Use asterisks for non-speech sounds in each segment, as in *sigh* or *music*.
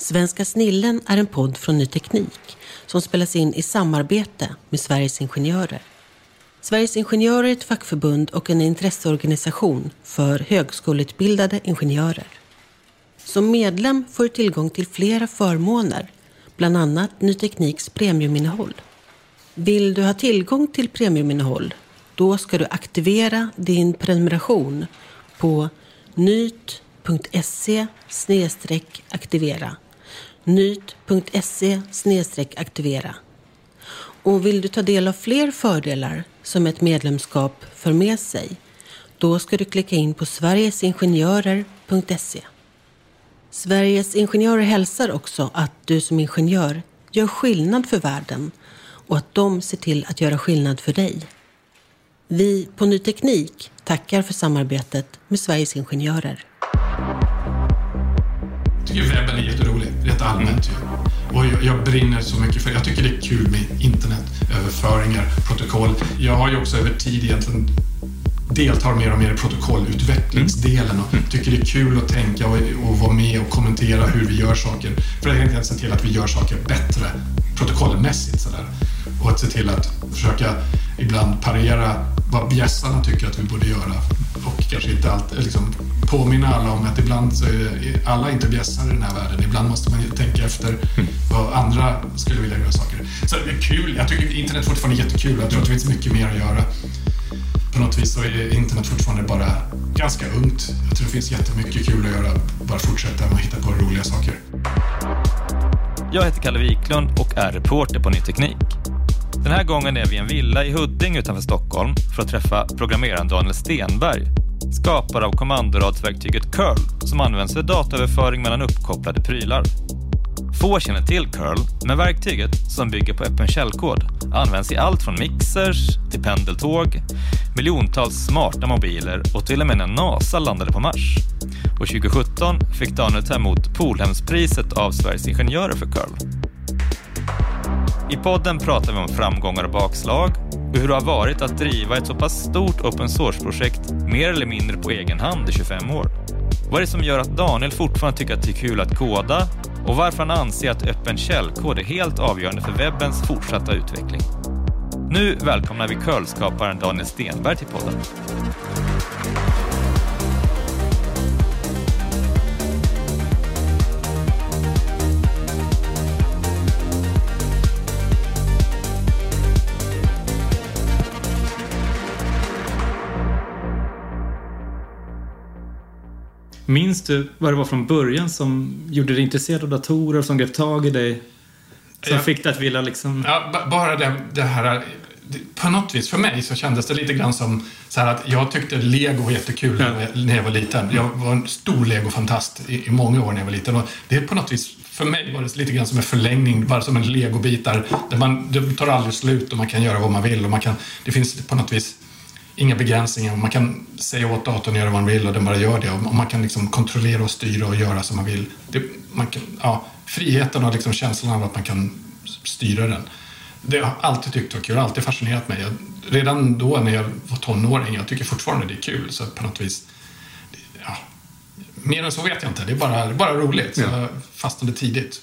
Svenska snillen är en podd från Ny Teknik som spelas in i samarbete med Sveriges Ingenjörer. Sveriges Ingenjörer är ett fackförbund och en intresseorganisation för högskoleutbildade ingenjörer. Som medlem får du tillgång till flera förmåner, bland annat Ny Tekniks premiuminnehåll. Vill du ha tillgång till premiuminnehåll? Då ska du aktivera din prenumeration på nyt.se aktivera nyt.se aktivera. Och vill du ta del av fler fördelar som ett medlemskap för med sig, då ska du klicka in på sverigesingenjörer.se. Sveriges Ingenjörer hälsar också att du som ingenjör gör skillnad för världen och att de ser till att göra skillnad för dig. Vi på Ny Teknik tackar för samarbetet med Sveriges Ingenjörer. Rätt allmänt ju. Och jag, jag brinner så mycket för Jag tycker det är kul med internetöverföringar, protokoll. Jag har ju också över tid egentligen deltar mer och mer i protokollutvecklingsdelen och mm. tycker det är kul att tänka och, och vara med och kommentera hur vi gör saker. För att egentligen se till att vi gör saker bättre protokollmässigt. Sådär. Och att se till att försöka ibland parera vad bjässarna tycker att vi borde göra och kanske inte alltid liksom, påminna alla om att ibland så är alla inte bjässar i den här världen. Ibland måste man tänka efter mm. vad andra skulle vilja göra saker. Så det är kul. Jag tycker internet fortfarande är jättekul. Jag tror att det finns mycket mer att göra. På något vis så är internet fortfarande bara ganska ungt. Jag tror det finns jättemycket kul att göra. Bara fortsätta och hitta på roliga saker. Jag heter Kalle Wiklund och är reporter på Ny Teknik. Den här gången är vi i en villa i Huddinge utanför Stockholm för att träffa programmeraren Daniel Stenberg, skapare av kommandoradsverktyget curl som används för dataöverföring mellan uppkopplade prylar. Få känner till curl, men verktyget, som bygger på öppen källkod, används i allt från mixers till pendeltåg, miljontals smarta mobiler och till och med när NASA landade på Mars. Och 2017 fick Daniel ta emot Polhemspriset av Sveriges Ingenjörer för curl. I podden pratar vi om framgångar och bakslag och hur det har varit att driva ett så pass stort open source-projekt mer eller mindre på egen hand i 25 år. Vad är det som gör att Daniel fortfarande tycker att det är kul att koda och varför han anser att öppen källkod är helt avgörande för webbens fortsatta utveckling. Nu välkomnar vi curlskaparen Daniel Stenberg till podden. Minns du vad det var från början som gjorde dig intresserad av datorer, som grep tag i dig? Som ja. fick dig att vilja liksom... Ja, bara det, det här... På något vis, för mig, så kändes det lite grann som så att jag tyckte Lego var jättekul ja. när jag var liten. Jag var en stor Lego-fantast i, i, många år när jag var liten. Och det är på något vis, för mig var det lite grann som en förlängning, bara som en Lego-bitar. Där man, det tar aldrig slut och man kan göra vad man vill. Och man kan, det finns på något vis inga begränsningar. Man kan säga åt datorn att göra vad man vill och den bara gör det. Och man kan liksom kontrollera och styra och göra som man vill. Det, man kan, ja, friheten och liksom känslan av att man kan styra den. Det har jag alltid tyckt var kul, alltid fascinerat mig. Jag, redan då när jag var tonåring, jag tycker fortfarande det är kul. Så på något vis, ja, mer än så vet jag inte. Det är bara, bara roligt. Så jag fastnade tidigt.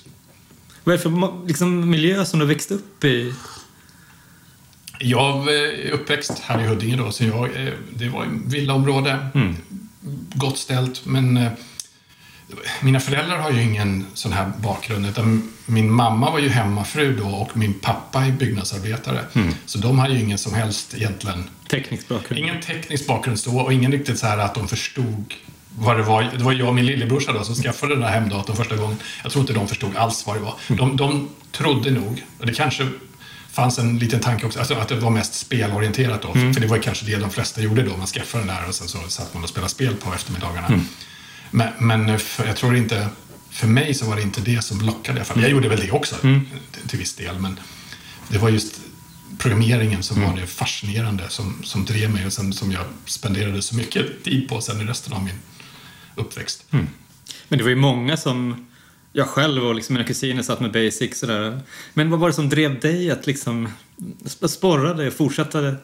Vad är det för liksom, miljö som du växte upp i? Jag är uppväxt här i Huddinge då, så jag, eh, det var ett villaområde. Mm. Gott ställt, men eh, mina föräldrar har ju ingen sån här bakgrund. Utan min mamma var ju hemmafru då och min pappa är byggnadsarbetare. Mm. Så de har ju ingen som helst egentligen... Teknisk bakgrund? Ingen teknisk bakgrund så och ingen riktigt så här att de förstod vad det var. Det var jag och min lillebrorsa då som skaffade den här hemdatorn första gången. Jag tror inte de förstod alls vad det var. Mm. De, de trodde nog, och det kanske fanns en liten tanke också, alltså att det var mest spelorienterat då. Mm. För det var kanske det de flesta gjorde då. Man skaffade den där och sen så satt man och spelade spel på eftermiddagarna. Mm. Men, men för, jag tror inte, för mig så var det inte det som lockade. Jag mm. gjorde väl det också mm. till, till viss del. Men det var just programmeringen som var mm. det fascinerande som, som drev mig och sen, som jag spenderade så mycket tid på sen i resten av min uppväxt. Mm. Men det var ju många som jag själv och liksom mina kusiner satt med basic sådär. Men vad var det som drev dig att liksom sporra dig och fortsätta Nej,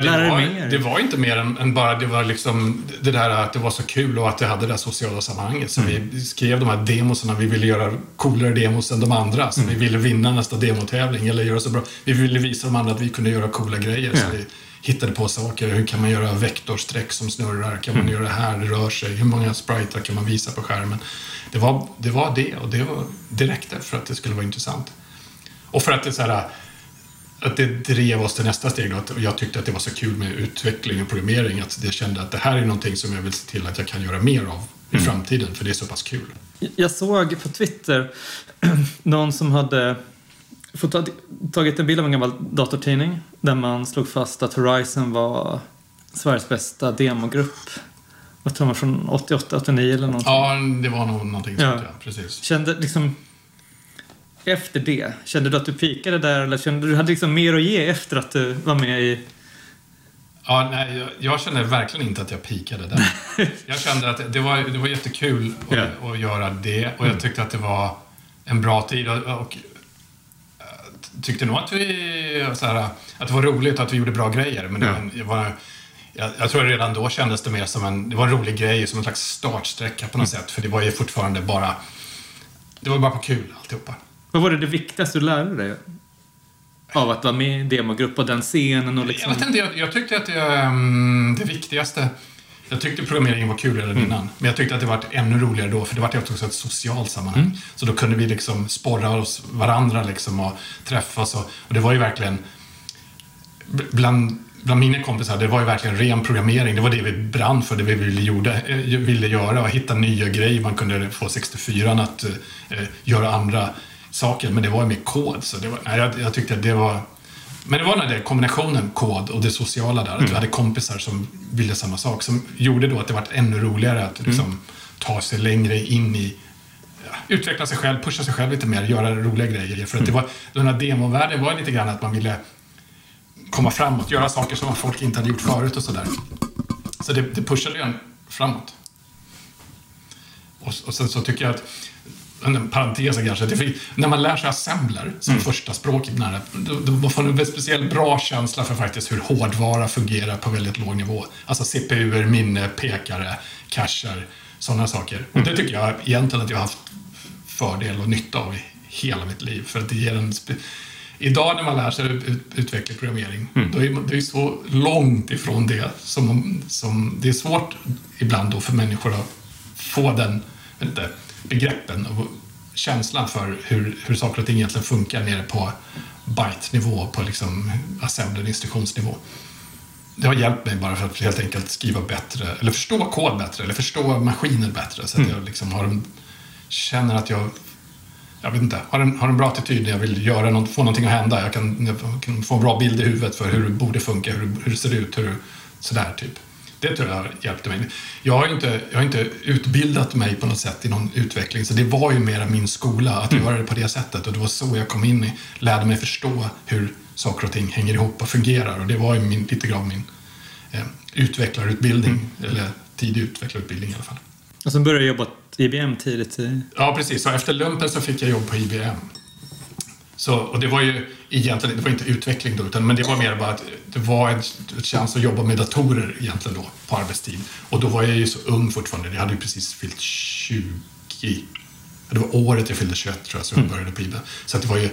det, Lära var, dig mer. det var inte mer än, än bara det var liksom det där att det var så kul och att det hade det där sociala sammanhanget. Så Mm. vi skrev de här demosarna. Vi ville göra coolare demos än de andra. Så Mm. vi ville vinna nästa demotävling eller göra så bra. Vi ville visa de andra att vi kunde göra coola grejer. Så Ja. vi hittade på saker. Hur kan man göra vektorsträck som snurrar? Kan Mm. man göra det här? Det rör sig. Hur många spritar kan man visa på skärmen? Det var det, var det och det, var, räckte för att det skulle vara intressant. Och för att det så här, att det drev oss till nästa steg. Då, att jag tyckte att det var så kul med utveckling och programmering att jag kände att det här är någonting som jag vill se till att jag kan göra mer av i Mm. framtiden, för det är så pass kul. Jag såg på Twitter *clears throat* någon som hade fått tagit en bild av en gammal datortidning där man slog fast att Horizon var Sveriges bästa demogrupp. Vad tror man från 88, 89 eller någonting. Ja, det var nog någonting Ja. sånt, ja. Precis. Kände liksom efter det, kände du att du pikade där eller kände du hade liksom mer att ge efter att du var med i... Ja, nej, jag, jag kände verkligen inte att jag pikade där. *laughs* jag kände att det var, det var jättekul att, Ja. att göra det och jag tyckte att det var en bra tid och, och eh, tyckte nog att vi, så här, att det var roligt att vi gjorde bra grejer. Men en- det var, jag, jag tror redan då kändes det mer som en, det var en rolig grej, som en slags startsträcka på något sätt. För det var ju fortfarande bara, det var bara på kul alltihopa. Vad var det det viktigaste du lärde dig av att vara med i en demogrupp och den scenen och liksom... Jag vet inte, jag, jag tyckte att det, mm, det viktigaste... Jag tyckte programmeringen var kul redan Mm. innan. Men jag tyckte att det var ännu roligare då, för det var också ett socialt sammanhang. Mm. Så då kunde vi liksom sporra oss varandra liksom och träffas. Och, och det var ju verkligen... Bland, bland mina kompisar, det var ju verkligen ren programmering. Det var det vi brann för, det vi ville, gjorde, eh, ville göra. Och hitta nya grejer. Man kunde få 64 att eh, göra andra saker. Men det var ju med kod. Så det var, nej, jag, jag tyckte att det var... Men det var den där kombinationen kod och det sociala där. Att vi hade kompisar som ville samma sak. Som gjorde då att det var ännu roligare att liksom ta sig längre in i ja, utveckla sig själv, pusha sig själv lite mer, göra roliga grejer. För att det var, den här demovärlden var lite grann att man ville komma framåt, göra saker som folk inte hade gjort förut och sådär. Så det, det pushade en framåt. Och, och sen så tycker jag att en parentes kanske. Det är, när man lär sig assembler som första språk då, då får man en speciell bra känsla för faktiskt hur hårdvara fungerar på väldigt låg nivå. Alltså CPUer, minne, pekare, cacher, sådana saker. Och det tycker jag egentligen att jag har haft fördel och nytta av i hela mitt liv. För att det ger en... Idag när man lär sig ut, ut, utveckla programmering, då är det är så långt ifrån det som, som... Det är svårt ibland då för människor att få den inte, begreppen och känslan för hur, hur saker och ting egentligen funkar nere på byte-nivå, på liksom assembler, instruktionsnivå. Det har hjälpt mig bara för att helt enkelt skriva bättre, eller förstå kod bättre, eller förstå maskiner bättre. Så att jag liksom har en, känner att jag, jag vet inte, har en, har en bra attityd när jag vill göra något, få någonting att hända. Jag kan, jag kan få en bra bild i huvudet för hur det borde funka, hur, hur det ser ut, hur, sådär typ. Det tror jag hjälpte mig. Jag har inte, jag har inte utbildat mig på något sätt i någon utveckling, så det var ju mera min skola att göra det på det sättet. Och det var så jag kom in i, lärde mig förstå hur saker och ting hänger ihop och fungerar. Och det var ju min, lite grann min eh, utvecklarutbildning, eller tidig utvecklarutbildning i alla fall. Och sen började du jobba IBM tidigt i... Ja, precis. Så efter lumpen så fick jag jobb på IBM. Så, och det var ju egentligen, det var inte utveckling då, utan, men det var mer bara att det var en, chans att jobba med datorer egentligen då, på arbetstid. Och då var jag ju så ung fortfarande, jag hade ju precis fyllt 20. Det var året jag fyllde 21 tror jag, så jag började på IBM. Så att det var ju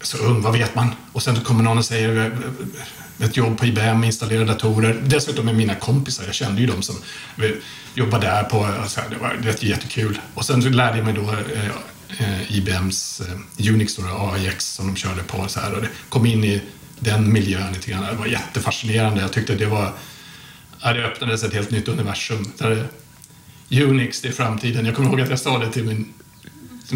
så ung, vad vet man? Och sen kommer någon och säger ett jobb på IBM, installera datorer. Dessutom med mina kompisar, jag kände ju dem som jobbade där på, alltså, det var det jättekul. Och sen så lärde jag mig då eh, eh IBMs eh, Unix, då, AIX, som de körde på. Så här, och det kom in i den miljön lite grann. Det var jättefascinerande. Jag tyckte det var... Ja, det öppnades ett helt nytt universum. Där eh, Unix, det är framtiden. Jag kommer ihåg att jag sa det till min,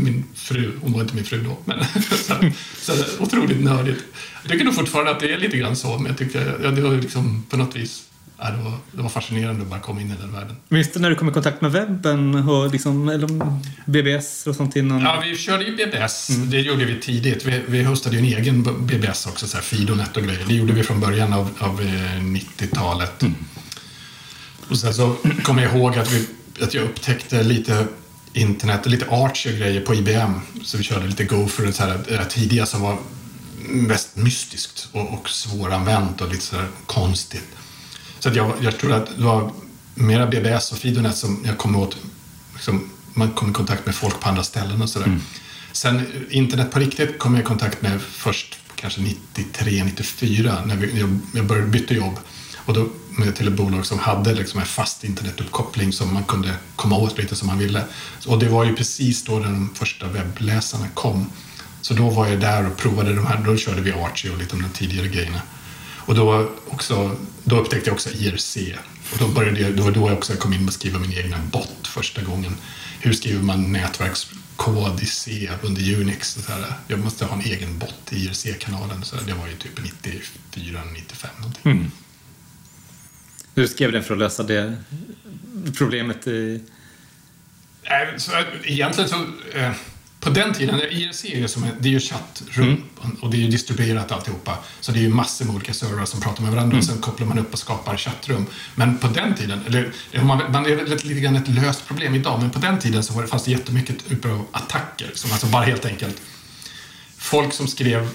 min fru. Hon var inte min fru då. Men *laughs* så, här, så här, otroligt nördigt. Jag tycker nog fortfarande att det är lite grann så. Men jag tycker ja, det var liksom på något vis... Ja, det, var, det var fascinerande att bara komma in i den världen. Minns du när du kom i kontakt med webben och liksom, eller BBS och sånt innan? Ja, vi körde ju BBS. Det gjorde vi tidigt. Vi, vi hostade ju en egen BBS också, så här Fidonet och grejer. Det gjorde vi från början av, av eh, 90-talet. Och sen så kommer jag ihåg att, vi, att jag upptäckte lite internet och lite Archie och grejer på IBM. Så vi körde lite Gopher och så här, det tidiga som var mest mystiskt och, och svåranvänt och lite sådär konstigt. Så att jag, jag tror att det var mera BBS och Fidonet som jag kom åt. Liksom, man kom i kontakt med folk på andra ställen och sådär. Mm. Sen internet på riktigt kom jag i kontakt med först kanske 93, 94 när vi, jag, jag började byta jobb. Och då med till ett bolag som hade liksom en fast internetuppkoppling som man kunde komma åt lite som man ville. Och det var ju precis då de första webbläsarna kom. Så då var jag där och provade de här. Då körde vi Archie och lite av de tidigare grejerna. Och då, också, då upptäckte jag också IRC. Och då, började jag, då var då jag också kom in och skriva min egna bot första gången. Hur skriver man nätverkskod i C under Unix? Så här. Jag måste ha en egen bot i IRC-kanalen. Så det var ju typ 94, 95 någonting. Mm. Du skrev den för att lösa det problemet i... Så, egentligen så... Eh, på den tiden, IRC är ju, som det är ju chattrum mm. och det är ju distribuerat alltihopa. Så det är ju massor med olika servrar som pratar med varandra mm. och sen kopplar man upp och skapar chattrum. Men på den tiden, eller man, man är lite, lite grann ett löst problem idag, men på den tiden så var det, fanns det jättemycket typer av attacker som alltså bara helt enkelt folk som skrev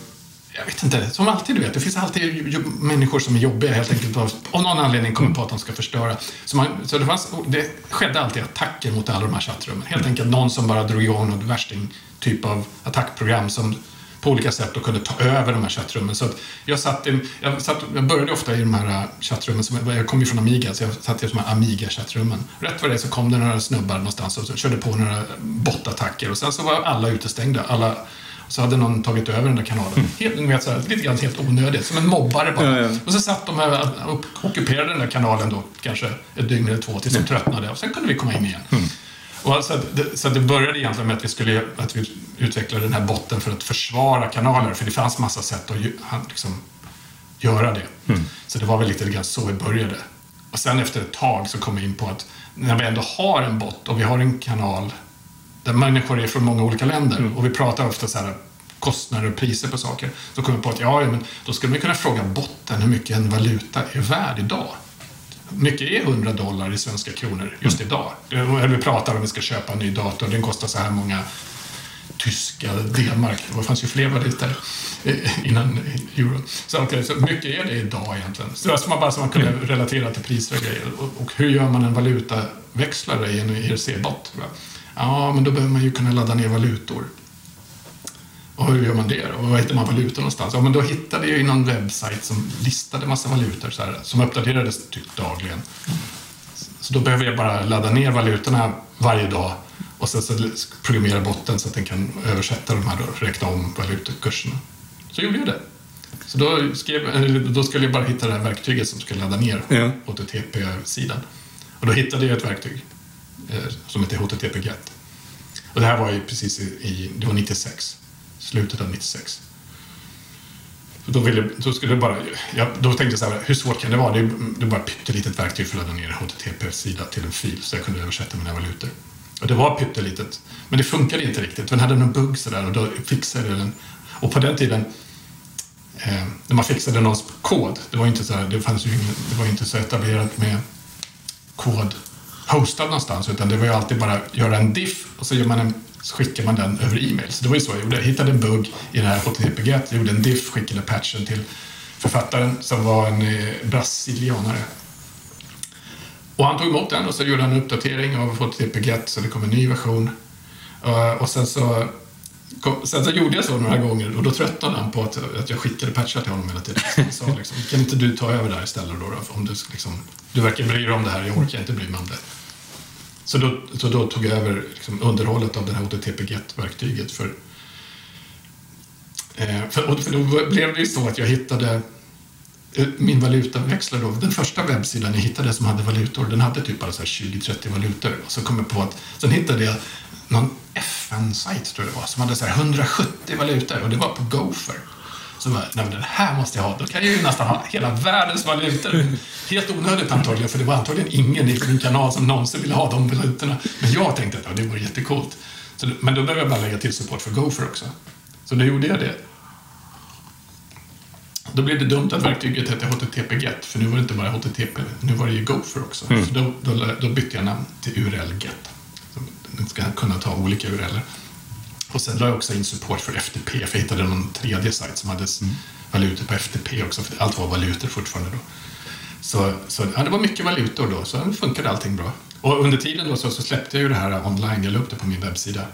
jag vet inte, som alltid du vet, det finns alltid människor som är jobbiga helt enkelt av, av någon anledning kommer på att de ska förstöra. Så, man, så det, fanns, det skedde alltid attacker mot alla de här chattrummen. Helt enkelt någon som bara drog igång något värsting typ av attackprogram som på olika sätt då kunde ta över de här chattrummen. Så jag, satt jag, satt, jag började ofta i de här chattrummen, som, jag kom ju från Amiga, så jag satt i de här Amiga-chattrummen. Rätt vad det så kom det några snubbar någonstans och körde på några bottattacker och sen så var alla utestängda. Alla, så hade någon tagit över den där kanalen. Mm. Helt, vet, så här, lite grann helt onödigt, som en mobbare bara. Ja, ja. Och så satt de här och ockuperade den där kanalen då, kanske ett dygn eller två, tills de tröttnade. Och sen kunde vi komma in igen. Mm. Och alltså, det, så det började egentligen med att vi, skulle, att vi utvecklade den här botten för att försvara kanaler, för det fanns massa sätt att liksom, göra det. Mm. Så det var väl lite grann så vi började. Och sen efter ett tag så kom vi in på att när vi ändå har en bot och vi har en kanal där människor är från många olika länder mm. och vi pratar ofta så här kostnader och priser på saker. Så kommer vi på att ja, men då skulle man kunna fråga botten hur mycket en valuta är värd idag. Mycket är 100 dollar i svenska kronor just mm. idag. Eller vi pratar om att vi ska köpa en ny dator, den kostar så här många tyska D-mark. Det fanns ju fler valutor eh, innan euro. Så, okay, så mycket är det idag egentligen. Så man bara så man kunde mm. relatera till priser och grejer. Och, och hur gör man en valutaväxlare i en ERC-bot? Ja, men då behöver man ju kunna ladda ner valutor. Och hur gör man det Och var hittar man valutor någonstans? Ja, men då hittade jag ju någon webbsajt som listade massa valutor så här, som uppdaterades typ dagligen. Så då behöver jag bara ladda ner valutorna varje dag och sen så programmera botten så att den kan översätta de här och räkna om valutakurserna. Så gjorde jag det. Så då, skrev, då skulle jag bara hitta det här verktyget som skulle ladda ner ja. HTTP-sidan. Och då hittade jag ett verktyg Eh, som heter HTTP GET. Och det här var ju precis i, i det var 96, slutet av 96. då, ville, då, skulle bara, jag, då tänkte jag så här, hur svårt kan det vara? Det är, mm, det är bara ett pyttelitet verktyg för att ladda ner en HTTP-sida till en fil så jag kunde översätta mina valutor. Och det var pyttelitet, men det funkade inte riktigt. Den hade någon bugg sådär och då fixade jag den. Och på den tiden, eh, när man fixade någons kod, det var inte så här, det fanns ju det var inte så etablerat med kod hostad någonstans utan det var ju alltid bara göra en diff och så, gör man en, så skickar man den över e-mail. Så det var ju så jag gjorde. Jag hittade en bugg i den här HTTP-get, gjorde en diff, skickade patchen till författaren som var en eh, brasilianare. Och han tog emot den och så gjorde han en uppdatering av HTTP-get så det kom en ny version. Uh, och sen så, kom, sen så gjorde jag så några gånger och då tröttnade han på att, att jag skickade patchar till honom hela tiden. Så han sa liksom, kan inte du ta över där istället då? då om du, liksom, du verkar bry dig om det här, jag orkar inte bry mig om det. Så då, så då tog jag över liksom underhållet av det här http verktyget För, eh, för, för då blev det ju så att jag hittade eh, min valutaväxlare då, den första webbsidan jag hittade som hade valutor, den hade typ bara 20-30 valutor. Och så kom jag på att, sen hittade jag någon FN-sajt tror jag det var, som hade så 170 valutor och det var på Gopher. Så bara, nej men den här måste jag ha. Då kan jag ju nästan ha hela världens valutor. Helt onödigt antagligen, för det var antagligen ingen i min kanal som någonsin ville ha de valutorna. Men jag tänkte att ja, det vore jättecoolt. Så, men då behöver jag bara lägga till support för Gopher också. Så då gjorde jag det. Då blev det dumt att verktyget hette HTTP-GET, för nu var det inte bara HTTP, nu var det ju Gopher också. Mm. Så då, då, då, bytte jag namn till URL-GET. Den ska kunna ta olika URLer. Och sen la jag också in support för FTP, för jag hittade någon tredje sajt som hade mm. valutor på FTP också, för allt var valutor fortfarande då. Så, så ja, det var mycket valutor då, så funkade allting bra. Och under tiden då så, så släppte jag ju det här online, jag la upp det på min webbsida.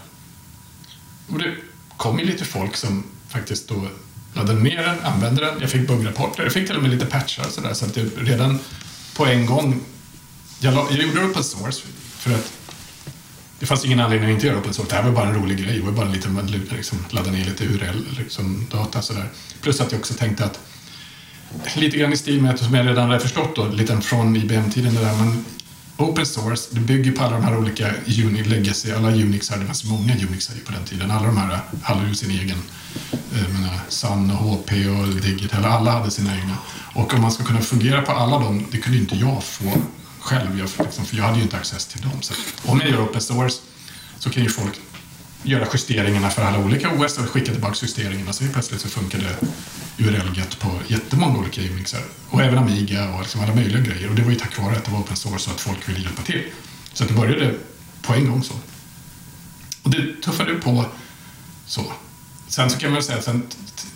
Och det kom ju lite folk som faktiskt då laddade ner den, använde den, jag fick buggrapporter, jag fick till och med lite patchar och sådär, så att det redan på en gång, jag, la, jag gjorde open source för att det fanns ingen anledning att inte göra open source. Det här var bara en rolig grej. Det var bara en liten, liksom, ladda ner lite URL, liksom, data sådär. Plus att jag också tänkte att lite grann i stil med, som jag redan hade förstått då, lite från IBM-tiden, där men Open source, det bygger på alla de här olika Unix, legacy, alla Unix, det fanns många Unix på den tiden. Alla de här hade ju sin egen, eh, jag menar, Sun och HP och Digital, alla hade sina egna. Och om man ska kunna fungera på alla dem, det kunde inte jag få själv, jag, liksom, för jag hade ju inte access till dem. Så om jag gör open source så kan ju folk göra justeringarna för alla olika OS och skicka tillbaka justeringarna så plötsligt så funkar det URL-get på jättemånga olika Unixar. Och även Amiga och liksom alla möjliga grejer. Och det var ju tack vare att det var open source och att folk ville hjälpa till. Så att det började på en gång så. Och det tuffade på så. Sen så kan man säga att sen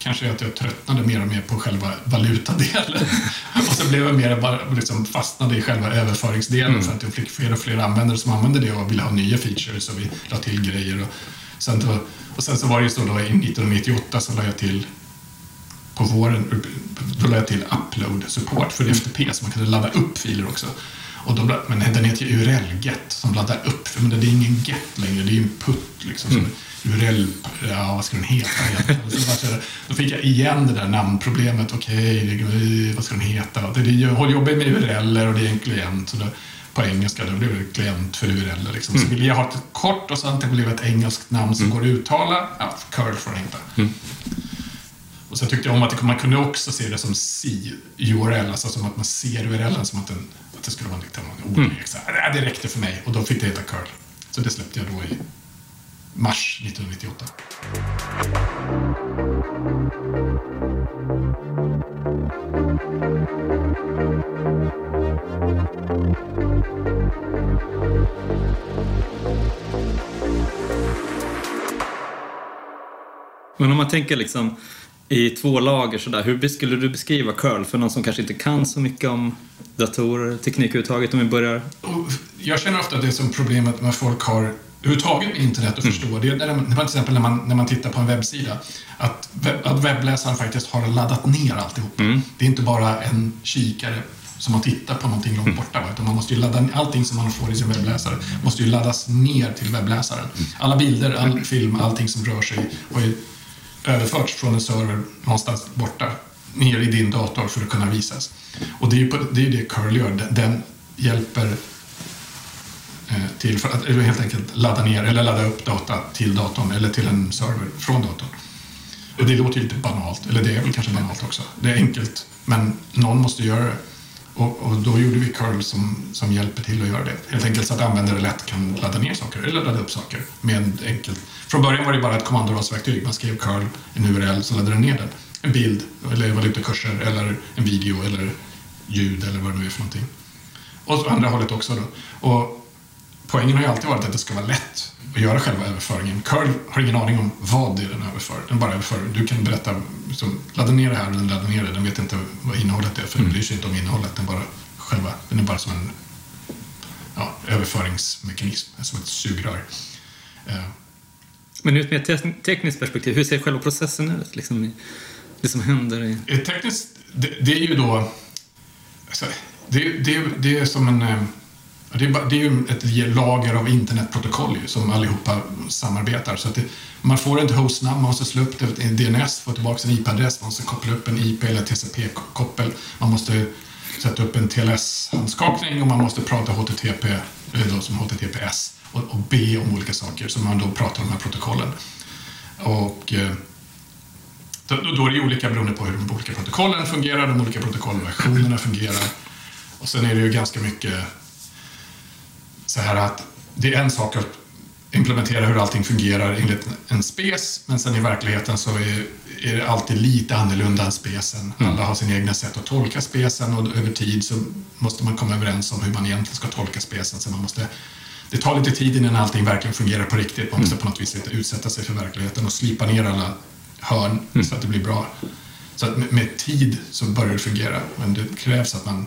kanske att jag tröttnade mer och mer på själva valutadelen. *laughs* och så blev jag mer bara liksom fastnade i själva överföringsdelen mm. för att jag fick fler och fler användare som använde det och ville ha nya features och vi la till grejer. Och sen, då, och sen så var det ju så då i 1998 så la jag till på våren, då la jag till upload support för FTP så man kunde ladda upp filer också. Och då, men den heter ju URL-get som laddar upp, men det är ingen get längre, det är ju en put liksom. Mm. URL, ja vad ska den heta? så, då fick jag igen det där namnproblemet. Okej, okay, vad ska den heta? Det är, jobbar med URL och det är en klient. Så då, på engelska, då blev det klient för URL. Liksom. Så mm. ville jag ha ett kort och sen det blev ett engelskt namn som mm. går att uttala. Ja, curl får det heta. Mm. Och så tyckte jag om att man kunde också se det som C-URL, alltså som att man ser URLen som att, den, att det skulle vara liksom en ordlek. Mm. Det räckte för mig och då fick det heta curl. Så det släppte jag då i mars 1998. Men om man tänker liksom i två lager sådär, hur skulle du beskriva curl för någon som kanske inte kan så mycket om datorer, teknik överhuvudtaget om vi börjar? Jag känner ofta det som problemet med folk har överhuvudtaget med internet att förstå. Mm. Det är när man, till exempel när man, när man tittar på en webbsida. Att, webb, att webbläsaren faktiskt har laddat ner alltihop. Mm. Det är inte bara en kikare som man tittar på någonting långt mm. borta. Va? Utan man måste ju ladda, allting som man får i sin webbläsare måste ju laddas ner till webbläsaren. Mm. Alla bilder, all film, allting som rör sig har ju överförts från en server någonstans borta ner i din dator för att kunna visas. Och det är ju det, är det Curl gör. Den, den hjälper Eh, till för att helt enkelt ladda ner eller ladda upp data till datorn eller till en server från datorn. Och det låter ju lite banalt, eller det är väl kanske banalt också. Det är enkelt, men någon måste göra det. Och, och, då gjorde vi curl som, som hjälper till att göra det. Helt enkelt så att användare lätt kan ladda ner saker eller ladda upp saker. Med en enkelt. Från början var det bara ett kommandoradsverktyg. Man skrev curl, en URL, så laddade den ner den. En bild, eller valutakurser, eller en video, eller ljud eller vad det nu är för någonting. Och så andra hållet också då. Och poängen har ju alltid varit att det ska vara lätt att göra själva överföringen. Curl har ingen aning om vad det är den överför. Den bara överför. Du kan berätta, liksom, ladda ner det här och den laddar ner det. Den vet inte vad innehållet är, för den bryr sig inte om innehållet. Den, bara, själva, den är bara som en ja, överföringsmekanism, som ett sugrör. Uh. Men ur ett mer tekniskt perspektiv, hur ser själva processen ut? Liksom, det som händer i... Tekniskt, det, det är ju då... Alltså, det, det, det är som en eh, det är, det är ju ett lager av internetprotokoll som allihopa samarbetar. Så att det, man får ett hostnamn, man måste slå upp en DNS, få tillbaka en IP-adress, man måste koppla upp en IP eller TCP-koppel. Man måste sätta upp en TLS-handskakning och man måste prata HTTP, eller då som HTTPS och, och be om olika saker som man då pratar om de här protokollen. Och eh, då, då är det olika beroende på hur de olika protokollen fungerar, de olika protokollversionerna fungerar. Och sen är det ju ganska mycket så här att det är en sak att implementera hur allting fungerar enligt en spes, men sen i verkligheten så är, är det alltid lite annorlunda än spesen. Mm. Alla har sina egna sätt att tolka spesen och över tid så måste man komma överens om hur man egentligen ska tolka spesen. Så man måste det tar lite tid innan allting verkligen fungerar på riktigt. Man måste på något vis utsätta sig för verkligheten och slipa ner alla hörn så att det blir bra. Så att med, med tid så börjar det fungera, men det krävs att man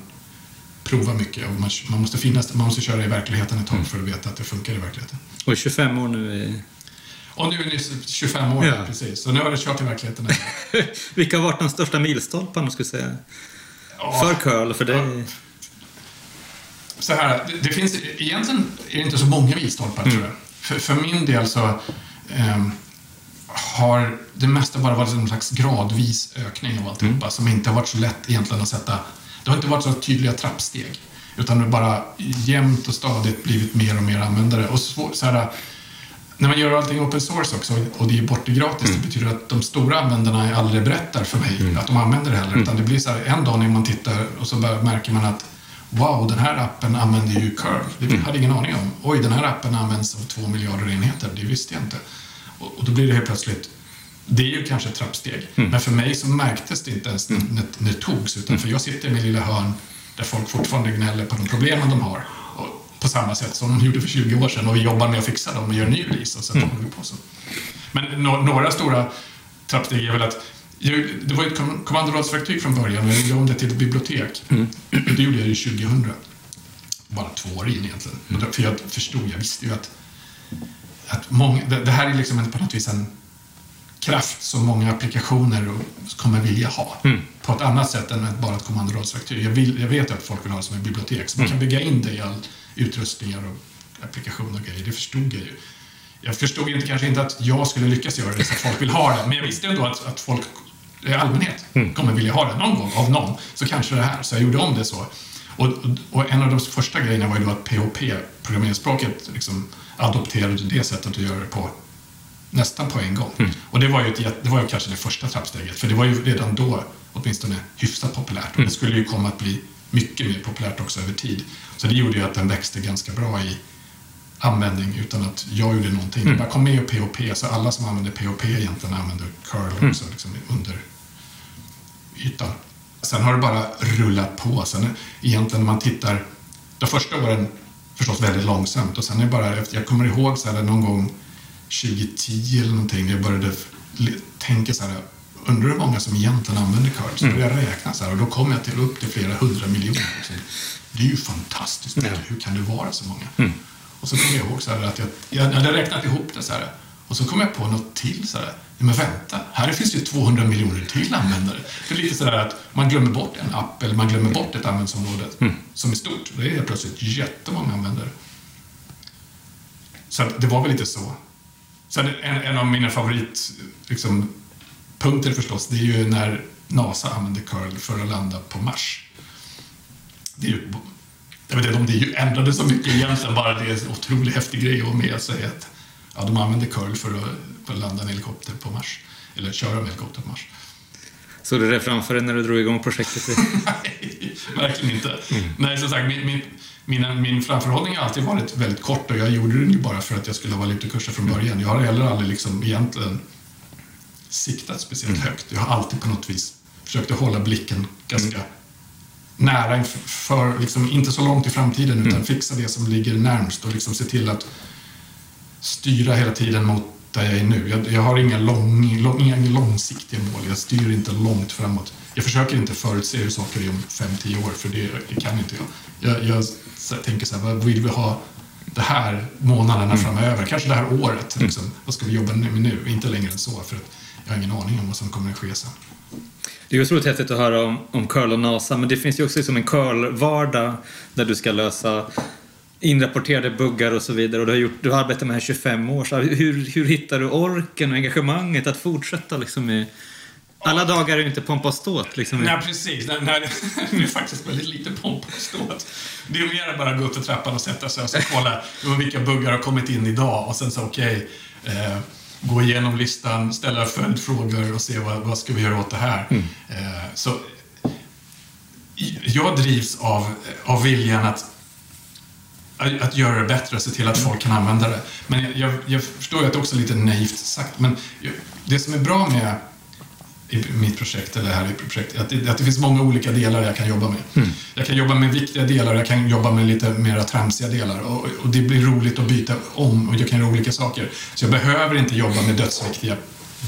provar mycket och man, man måste finnas, man måste köra i verkligheten ett tag för att veta att det funkar i verkligheten. Och 25 år nu är... Och nu är det 25 år, Ja. precis. Så nu har det kört i verkligheten. *laughs* Vilka har varit de största milstolparna, skulle säga? Ja. För curl, för dig? så här, det, det finns, egentligen är det inte så många milstolpar tror jag. För, för min del så ehm, har det mesta bara varit en slags gradvis ökning av alltihopa som inte har varit så lätt egentligen att sätta. Det har inte varit så tydliga trappsteg. Utan det har bara jämnt och stadigt blivit mer och mer användare. Och så, så här, när man gör allting open source också och det är borta gratis, det betyder att de stora användarna aldrig berättar för mig att de använder det heller. Utan det blir så här, en dag när man tittar och så märker man att Wow, den här appen använder ju curl. Det hade jag ingen aning om. Oj, den här appen används av två miljarder enheter. Det visste jag inte. Och, och då blir det helt plötsligt det är ju kanske ett trappsteg. Men för mig så märktes det inte ens när, när det togs. Utan för jag sitter i min lilla hörn där folk fortfarande gnäller på de problemen de har. Och på samma sätt som de gjorde för 20 år sedan. Och vi jobbar med att fixa dem och gör en ny release. Och håller vi på så. Men nå- några stora trappsteg är väl att jag, det var ett kom- kommandoradsverktyg från början och jag gjorde om det till ett bibliotek. Det gjorde jag ju 2000. Bara två år in egentligen. Då- För jag förstod, jag visste ju att, att många, det, det här är liksom en, på något vis en kraft som många applikationer kommer vilja ha. På ett annat sätt än bara ett kommandoradsverktyg. Jag, vill, jag vet att folk vill ha det som ett bibliotek. Så man kan bygga in det i all utrustningar och applikationer och grejer. Det förstod jag ju. Jag förstod inte, kanske inte att jag skulle lyckas göra det så att folk vill ha det. Men jag visste ändå att, att folk i allmänhet kommer vilja ha det någon gång av någon. Så kanske det här. Så jag gjorde om det så. Och, och, och en av de första grejerna var ju då att PHP, programmeringsspråket, liksom adopterade det sättet att göra det på nästan på en gång. Och det var ju, ett, det var ju kanske det första trappsteget, för det var ju redan då åtminstone hyfsat populärt. Och det skulle ju komma att bli mycket mer populärt också över tid. Så det gjorde ju att den växte ganska bra i användning utan att jag gjorde någonting. Det bara kom med i PHP, så alla som använder PHP egentligen använder curl också liksom, under ytan. Sen har det bara rullat på. Sen egentligen när man tittar, de första åren förstås väldigt långsamt och sen är bara, efter- jag kommer ihåg så här, någon gång 2010 eller någonting, när jag började tänka så här, undrar hur många som egentligen använder curl? Så började jag räkna så här och då kom jag till upp till flera hundra miljoner. Så det är ju fantastiskt. Hur kan det vara så många? Och så kom jag ihåg så här att jag, jag hade räknat ihop det så här. Och så kom jag på något till så här. Ja, men vänta, här finns ju 200 miljoner till användare. Det är lite sådär att man glömmer bort en app eller man glömmer bort ett användningsområde som är stort. Det är helt plötsligt jättemånga användare. Så det var väl lite så. Sen en, en av mina favorit liksom, punkter förstås, det är ju när NASA använde curl för att landa på Mars. Det är ju, jag vet inte om det ju ändrade så mycket egentligen, bara det är en otroligt häftig grej att med säga att ja, de använde curl för att, för att landa en helikopter på Mars. Eller köra en helikopter på Mars. Såg du det framför dig när du drog igång projektet? *laughs* Nej, verkligen inte. Nej, som sagt, min, min, min, min framförhållning har alltid varit väldigt kort och jag gjorde den ju bara för att jag skulle ha valutakurser från början. Jag har heller aldrig liksom egentligen siktat speciellt högt. Jag har alltid på något vis försökt att hålla blicken ganska nära, inför- för, liksom, inte så långt i framtiden, utan fixa det som ligger närmst och liksom se till att styra hela tiden mot där jag är nu. Jag, jag har inga, lång, lång, inga långsiktiga mål. Jag styr inte långt framåt. Jag försöker inte förutse hur saker är om 5-10 år, för det, det kan inte jag. Jag, jag tänker så här, vad vill vi ha det här månaderna framöver? Kanske det här året. Liksom. Vad ska vi jobba med nu? Inte längre än så, för att jag har ingen aning om vad som kommer att ske sen. Det är otroligt häftigt att höra om, om curl och NASA, men det finns ju också liksom en curl-vardag där du ska lösa inrapporterade buggar och så vidare. Och du har, gjort, du har arbetat med det här i 25 år. Så hur, hur hittar du orken och engagemanget att fortsätta liksom i... Alla dagar är ju inte pompa och ståt. Liksom. Nej, precis. Nej, nej, *laughs* det är faktiskt väldigt lite pomp och ståt. Det är mer bara att gå upp för trappan och sätta sig och så kolla hur- vilka buggar har kommit in idag och sen så okej, eh, gå igenom listan, ställa följdfrågor och se vad, vad ska vi göra åt det här. Eh, så jag drivs av, av viljan att att göra det bättre se till att folk kan använda det. Men jag, jag, jag förstår ju att det också är lite naivt sagt, men det som är bra med i mitt projekt eller här i projektet. Att det, att det finns många olika delar jag kan jobba med. Jag kan jobba med viktiga delar jag kan jobba med lite mera tramsiga delar. Och, och det blir roligt att byta om och jag kan göra olika saker. Så jag behöver inte jobba med dödsviktiga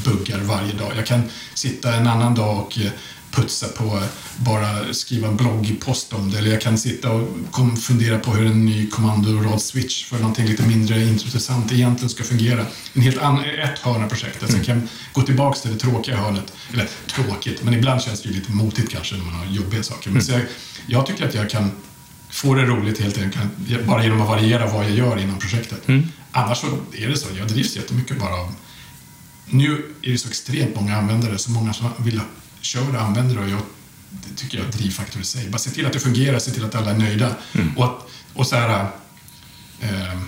buggar varje dag. Jag kan sitta en annan dag och eh, putsa på, bara skriva bloggpost om det. Eller jag kan sitta och fundera på hur en ny kommandorad-switch för någonting lite mindre intressant egentligen ska fungera. En helt an, ett hörn av projektet. Sen kan gå tillbaks till det tråkiga hörnet. Eller tråkigt, men ibland känns det ju lite motigt kanske när man har jobbiga saker. Men så jag, jag tycker att jag kan få det roligt helt enkelt bara genom att variera vad jag gör inom projektet. Annars så är det så, jag drivs jättemycket bara av nu är det så extremt många användare, så många som vill köra och använder det och jag det tycker jag är drivfaktor i sig. Bara se till att det fungerar, se till att alla är nöjda. Och, att, och så här... Eh,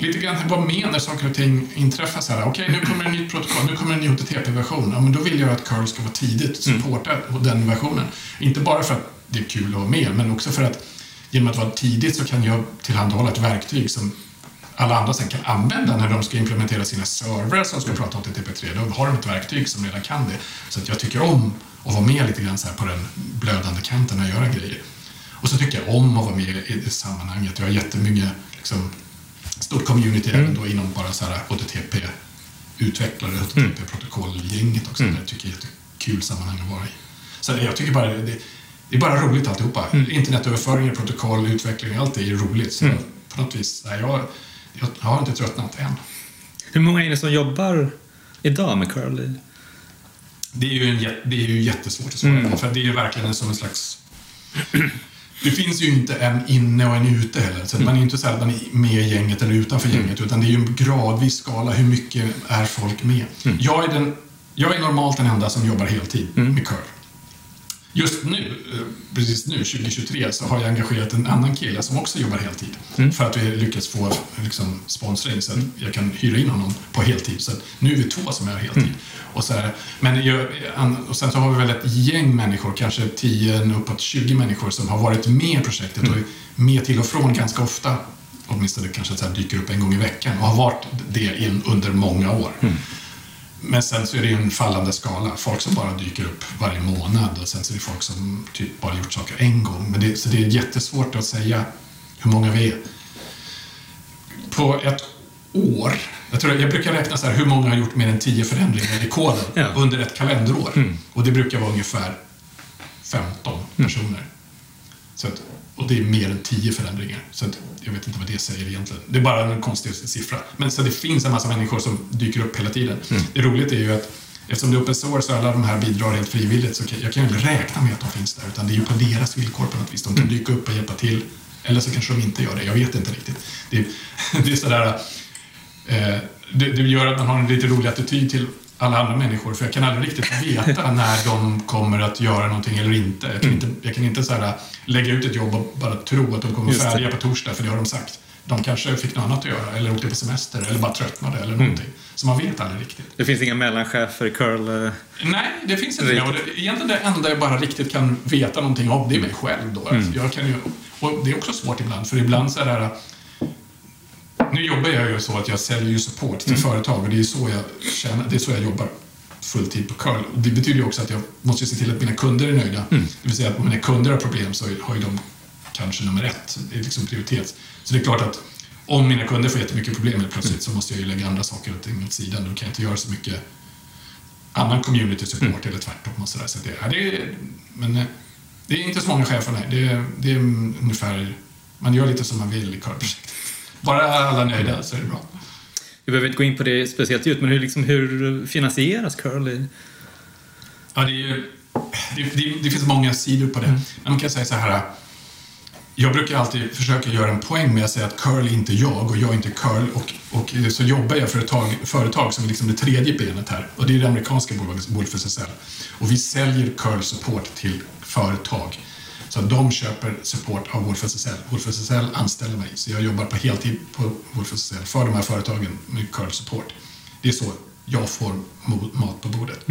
lite grann vad med när saker och ting inträffar. så här, Okej, nu kommer en nytt protokoll, nu kommer en ny HTTP-version. Ja, men då vill jag att curl ska vara tidigt och supporta den versionen. Inte bara för att det är kul att vara med, men också för att genom att vara tidigt så kan jag tillhandahålla ett verktyg som alla andra sen kan använda när de ska implementera sina servrar som ska prata HTTP3. Då har de ett verktyg som redan kan det. Så att jag tycker om att vara med lite grann så här på den blödande kanten och göra grejer. Och så tycker jag om att vara med i det sammanhanget. Jag har jättemycket liksom, stort community även då inom bara så här HTTP-utvecklare, HTTP-protokollgänget också. Det tycker jag är ett kul sammanhang att vara i. Så jag tycker bara det, det är bara roligt alltihopa. Internetöverföring, protokoll, utveckling, allt det är roligt. Så på något vis, nej, jag, jag har inte tröttnat än. Hur många är det som jobbar idag med curl? Det är ju, en, det är ju jättesvårt att svara på, för det är ju verkligen som en slags... Det finns ju inte en inne och en ute heller. Så att man är ju inte är med i gänget eller utanför gänget, utan det är ju en gradvis skala. Hur mycket är folk med? Jag, är den, jag är normalt den enda som jobbar heltid med curl. Just nu, eh, precis nu, 2023, så har jag engagerat en annan kille som också jobbar heltid. För att vi lyckats få liksom, sponsring så att jag kan hyra in honom på heltid. Så att nu är vi två som är heltid. Och, så här, men jag, an- och sen så har vi väl ett gäng människor, kanske 10, uppåt 20 människor som har varit med i projektet och är med till och från ganska ofta. Åtminstone kanske så dyker upp en gång i veckan och har varit det i- under många år. Men sen så är det ju en fallande skala. Folk som bara dyker upp varje månad och sen så är det folk som typ bara gjort saker en gång. Men det, så det är jättesvårt att säga hur många vi är. På ett år, jag, tror, jag brukar räkna så här, hur många har gjort mer än 10 förändringar i koden Ja. under ett kalenderår? Och det brukar vara ungefär 15 personer. Så att, och det är mer än 10 förändringar. Så att, jag vet inte vad det säger egentligen. Det är bara en konstig siffra. Men så det finns en massa människor som dyker upp hela tiden. Det roliga är ju att eftersom det är open source och alla de här bidrar helt frivilligt så jag kan ju inte räkna med att de finns där. Utan det är ju på deras villkor på något vis. De kan dyka upp och hjälpa till. Eller så kanske de inte gör det. Jag vet inte riktigt. Det är, *laughs* det är sådär... Eh, det, det gör att man har en lite rolig attityd till alla andra människor, för jag kan aldrig riktigt veta *laughs* när de kommer att göra någonting eller inte. Jag kan inte, jag kan inte så här, lägga ut ett jobb och bara tro att de kommer Just det. färdiga på torsdag, för det har de sagt. De kanske fick något annat att göra, eller åkte på semester, eller bara tröttnade, eller någonting. Så man vet aldrig riktigt. Det finns inga mellanchefer i curl? eh, Nej, det finns inte det. Och det. Egentligen det enda jag bara riktigt kan veta någonting om, det är mig själv då. Alltså, Jag kan ju, och det är också svårt ibland, för ibland så är det här, Nu jobbar jag ju så att jag säljer ju support till företag och det är så jag tjänar, det är så jag jobbar fulltid på curl. Det betyder ju också att jag måste se till att mina kunder är nöjda. Det vill säga att om mina kunder har problem så har ju de kanske nummer ett. Det är liksom prioritet. Så det är klart att om mina kunder får jättemycket problem helt plötsligt så måste jag ju lägga andra saker och ting åt sidan. Då kan jag inte göra så mycket annan community support eller tvärtom och sådär. Så det, ja, det är, men eh, det är inte så många chefer, nej. Det, är- det är ungefär, man gör lite som man vill i curlprojektet. Bara alla är nöjda så är det bra. Vi behöver inte gå in på det speciellt djupt, men hur, liksom, hur finansieras curl? i- Ja, det, är, det, det, det finns många sidor på det. Men man kan säga så här. Jag brukar alltid försöka göra en poäng med att säga att curl är inte jag och jag är inte curl. Och, och så jobbar jag för ett tag, företag som är liksom det tredje benet här. Och det är det amerikanska bolaget Wolf SSL. Och vi säljer curl support till företag. Så de köper support av Wolf SSL. Wolf SSL anställer mig. Så jag jobbar på heltid på Wolf SSL för de här företagen med curl support. Det är så jag får mat på bordet.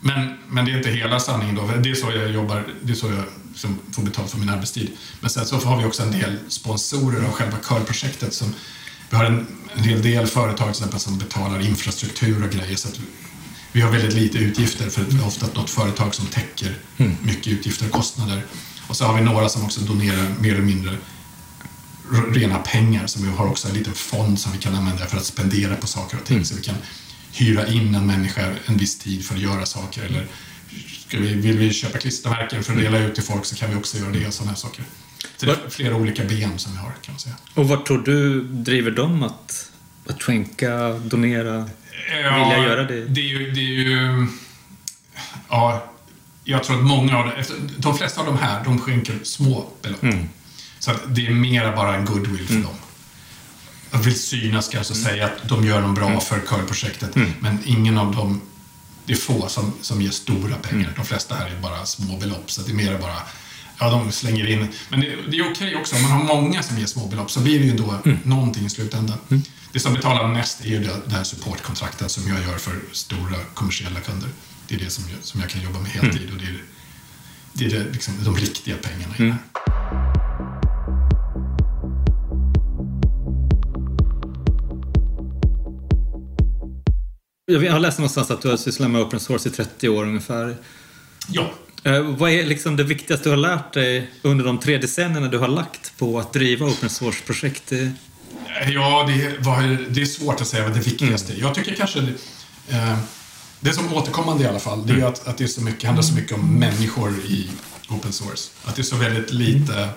Men, men det är inte hela sanningen då. Det är så jag jobbar, det är så jag liksom får betalt för min arbetstid. Men sen så har vi också en del sponsorer av själva curlprojektet som vi har en, en hel del företag till exempel som betalar infrastruktur och grejer. Så att vi har väldigt lite utgifter för vi har ofta något företag som täcker mycket utgifter och kostnader. Och så har vi några som också donerar mer eller mindre rena pengar som vi har också en liten fond som vi kan använda för att spendera på saker och ting. Så vi kan hyra in en människa en viss tid för att göra saker eller vi, vill vi köpa klistermärken för att dela ut till folk så kan vi också göra det och sådana här saker. Så det är flera olika ben som vi har kan man säga. Och vad tror du driver dem att, att skänka, donera? Vilja göra det? Det är ju... Det är ju ja, jag tror att många av de, efter, de flesta av de här, de skänker små belopp. Mm. Så att det är mera bara en goodwill för dem. Jag vill synas kanske och Mm. säga att de gör något bra för körprojektet. Men ingen av dem, det är få som, som ger stora pengar. Mm. De flesta här är bara små belopp. Så det är mera bara, ja de slänger in. Men det, det är okej också, om man har många som ger små belopp så blir det ju ändå Mm. någonting i slutändan. Det som betalar mest är ju det, det här supportkontraktet som jag gör för stora kommersiella kunder. Det är det som jag, som jag kan jobba med heltid och det är, det är det, liksom, de riktiga pengarna i det här. Jag har läst någonstans att du har sysslat med open source i 30 år ungefär. Ja, Eh, Vad är liksom det viktigaste du har lärt dig under de tre decennierna du har lagt på att driva open source-projekt? Ja, det, var, det är svårt att säga vad det viktigaste är. Jag tycker kanske det, eh, det som återkommande i alla fall, det är ju att, att det är så mycket, handlar så mycket om människor i open source. Att det är så väldigt lite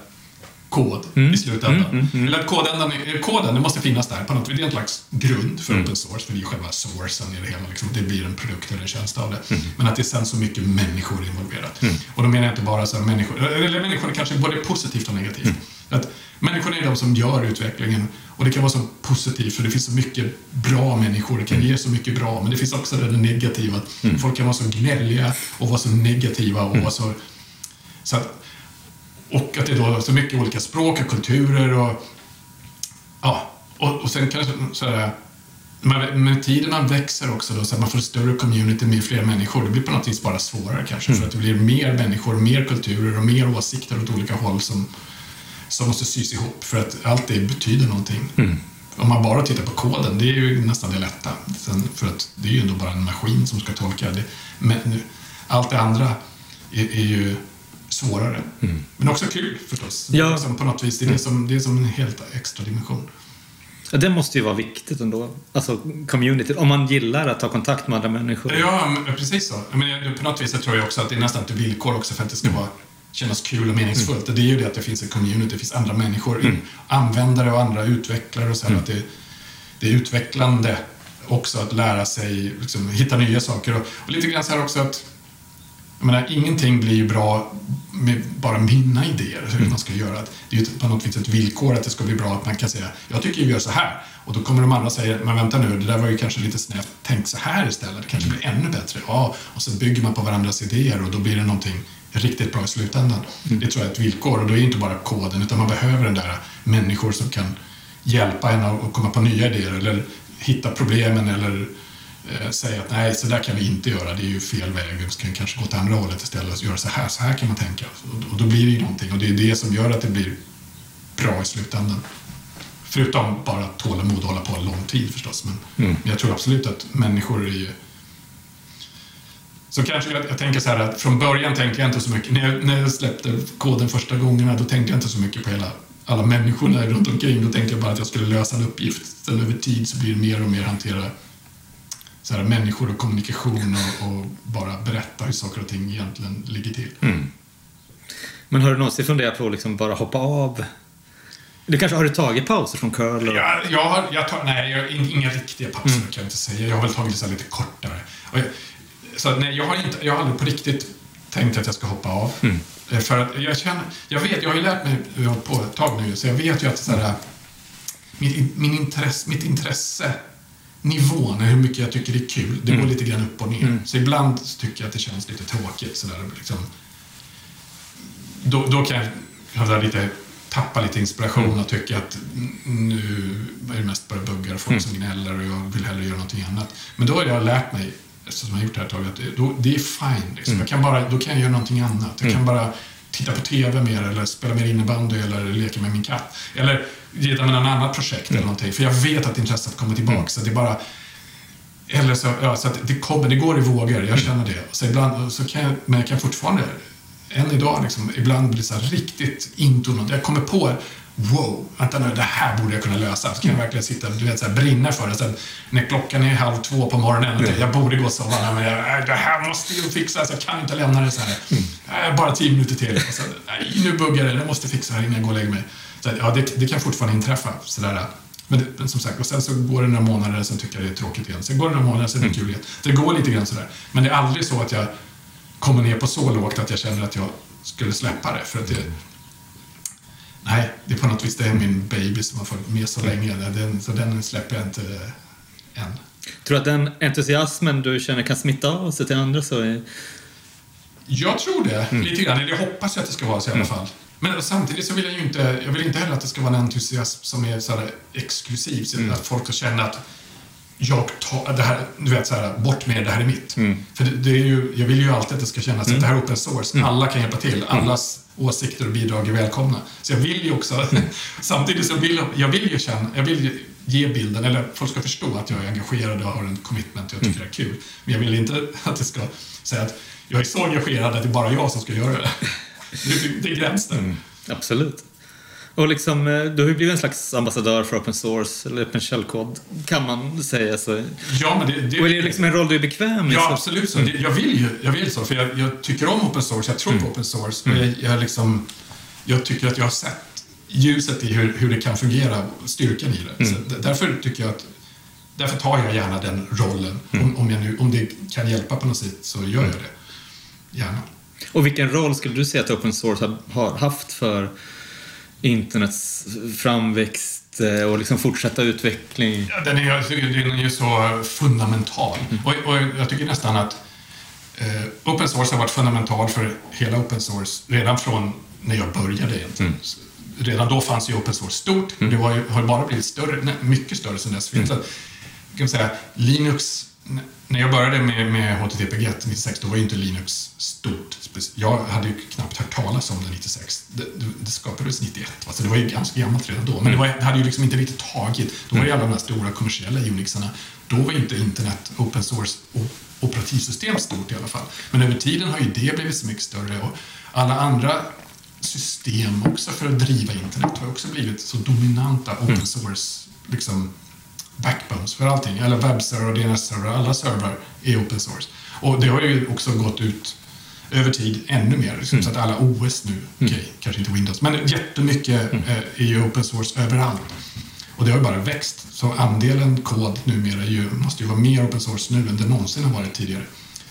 kod i slutändan. Eller att kodändan, koden, det måste finnas där på något Det är en slags grund för open source, för det är själva sourcen i det hela. Liksom. Det blir en produkt eller en tjänst av det. Men att det är sen så mycket människor involverat. Och då menar jag inte bara så här människor, eller människor är kanske både positivt och negativt. Att människorna är de som gör utvecklingen och det kan vara så positivt för det finns så mycket bra människor, det kan ge så mycket bra, men det finns också det negativa. Folk kan vara så gnälliga och vara så negativa och vara så... så att, och att det då är så mycket olika språk och kulturer och... Ja, och, och sen kanske så här, med, med tiden man växer också då, så att man får större community med fler människor. Det blir på något vis bara svårare kanske, för att det blir mer människor, mer kulturer och mer åsikter åt olika håll som, som måste sys ihop för att allt det betyder någonting. Om man bara tittar på koden, det är ju nästan det lätta. Sen, för att det är ju ändå bara en maskin som ska tolka det. Men allt det andra är, är ju svårare. Men också kul förstås. Det är Ja. liksom på något vis, det är, det som, det är som en helt extra dimension. Ja, Det måste ju vara viktigt ändå. Alltså community. Om man gillar att ta kontakt med andra människor. Ja, precis så. Men på något vis tror jag också att det är nästan ett villkor också för att det ska vara, kännas kul och meningsfullt. Det är ju det att det finns en community, det finns andra människor, användare och andra utvecklare och så här. Att det, det är utvecklande också att lära sig, liksom, hitta nya saker. Och, och lite grann så här också att jag menar, ingenting blir ju bra med bara mina idéer hur man ska göra. Det är ju på något vis ett villkor att det ska bli bra att man kan säga jag tycker vi gör så här. Och då kommer de andra säga men vänta nu, det där var ju kanske lite snävt. Tänk så här istället, det kanske blir ännu bättre. Ja, och så bygger man på varandras idéer och då blir det någonting riktigt bra i slutändan. Det tror jag är ett villkor och då är det inte bara koden utan man behöver den där människor som kan hjälpa en att komma på nya idéer eller hitta problemen eller säga att nej, så där kan vi inte göra, det är ju fel väg, vi ska kanske gå åt andra hållet istället och göra så här, så här kan man tänka. Och, då blir det ju någonting och det är det som gör att det blir bra i slutändan. Förutom bara tålamod och hålla på lång tid förstås. Men, men jag tror absolut att människor är ju... Så kanske jag, jag tänker så här att från början tänkte jag inte så mycket, när jag, när jag släppte koden första gångerna, då tänkte jag inte så mycket på hela, alla människorna runt omkring. Då tänkte jag bara att jag skulle lösa en uppgift. Sen över tid så blir det mer och mer hantera så här, människor och kommunikation och, och bara berätta hur saker och ting egentligen ligger till. Men har du någonsin funderat på att liksom bara hoppa av? Du kanske har du tagit pauser från curl? Och... Jag, jag har, jag tar, nej, jag, in- inga riktiga pauser kan jag inte säga. Jag har väl tagit så här lite kortare. Jag, så nej, jag har, inte, jag har aldrig på riktigt tänkt att jag ska hoppa av. Eh, För att jag känner, jag vet, jag har ju lärt mig jag har på ett tag nu, så jag vet ju att så här, min, min intresse, mitt intresse nivån, hur mycket jag tycker det är kul, det går lite grann upp och ner. Så ibland tycker jag att det känns lite tråkigt. Så där, liksom. då, då kan jag jag lite, tappa lite inspiration och tycka att nu är det mest bara buggar och folk som gnäller och jag vill hellre göra någonting annat. Men då har jag lärt mig, eftersom jag har gjort det här ett tag, att då, det är fine. Liksom. Jag kan bara, då kan jag göra någonting annat. Jag kan bara titta på TV mer eller spela mer innebandy eller leka med min katt. Eller ge dem en annat projekt eller någonting. För jag vet att intresset kommer tillbaka. Så det är bara Eller så, ja, så det kommer, det går i vågor, jag känner det. Så ibland, så kan jag, men jag kan fortfarande, än idag, liksom, ibland bli så riktigt into något. Jag kommer på, wow, vänta nu, det här borde jag kunna lösa. Så kan jag verkligen sitta du vet, så här, brinna för det. Sen när klockan är halv två på morgonen, och jag borde gå och sova, men jag, det här måste ju fixas, jag kan inte lämna det så här. Äh, Bara tio minuter till. Så, nej, nu buggar det, jag måste fixa det här innan jag går och lägger mig. Så, ja, det, det kan fortfarande inträffa. Sådär. Men, det, men som sagt, och sen så går det några månader, sen tycker jag det är tråkigt igen. Sen går det några månader, sen är det kul igen. Det går lite grann sådär. Men det är aldrig så att jag kommer ner på så lågt att jag känner att jag skulle släppa det. För att det, nej, det är på något vis det är min baby som har följt med så länge. Den, så den släpper jag inte än. Tror du att den entusiasmen du känner kan smitta av sig till andra så är... Jag tror det, lite grann. Eller jag hoppas att det ska vara så i alla fall. Men samtidigt så vill jag ju inte, jag vill inte heller att det ska vara en entusiasm som är så exklusiv. Så att folk ska känna att jag tar det här, du vet så här, bort med det, det här är mitt. För det, det är ju, jag vill ju alltid att det ska kännas att det här är open source. Alla kan hjälpa till. Allas åsikter och bidrag är välkomna. Så jag vill ju också, *laughs* samtidigt så vill jag, jag vill ju känna, jag vill ju ge bilden, eller folk ska förstå att jag är engagerad och har en commitment och jag tycker det är kul. Men jag vill inte *laughs* att det ska säga att jag är så engagerad att det är bara jag som ska göra det. *laughs* Det, är gränsen. Absolut. Och liksom, eh, du har ju blivit en slags ambassadör för open source, eller öppen källkod, kan man säga. Så. Ja, men det, det, Och är det liksom en roll du är bekväm med? Ja, så- absolut. Så. Det- Jag vill ju jag vill så, för jag, jag tycker om open source, jag tror på open source. Och jag, jag, liksom, jag tycker att jag har sett ljuset i hur, hur det kan fungera, styrkan i det. Så d- därför tycker jag att Därför tar jag gärna den rollen. Om, om, jag nu, om det kan hjälpa på något sätt så gör jag det. Gärna. Och vilken roll skulle du säga att open source har, haft för internets framväxt eh, och liksom fortsatta utveckling? Ja, den, är, tycker den är ju så fundamental. Och, och jag tycker nästan att eh, open source har varit fundamental för hela open source redan från när jag började egentligen. Redan då fanns ju open source stort. Det var ju, har bara blivit större, nej, mycket större sen dess. Mm. Kan man säga, Linux, när jag började med, med HTTP GET 96, då var ju inte Linux stort. Jag hade ju knappt hört talas om det 96. Det, det, skapades 91, va? så det var ju ganska gammalt redan då. Men det, var, det hade ju liksom inte riktigt tagit. Då var ju alla de här stora kommersiella Unixarna, då var ju inte internet open source och operativsystem stort i alla fall. Men över tiden har ju det blivit så mycket större och alla andra system också för att driva internet har också blivit så dominanta open source liksom, backbones för allting. Alla webbserver och DNS-servrar, alla servrar är open source. Och det har ju också gått ut över tid ännu mer. Liksom, Så att alla OS nu, okej, kanske inte Windows, men jättemycket eh, är ju open source överallt. Och det har ju bara växt. Så andelen kod numera ju, måste ju vara mer open source nu än det någonsin har varit tidigare.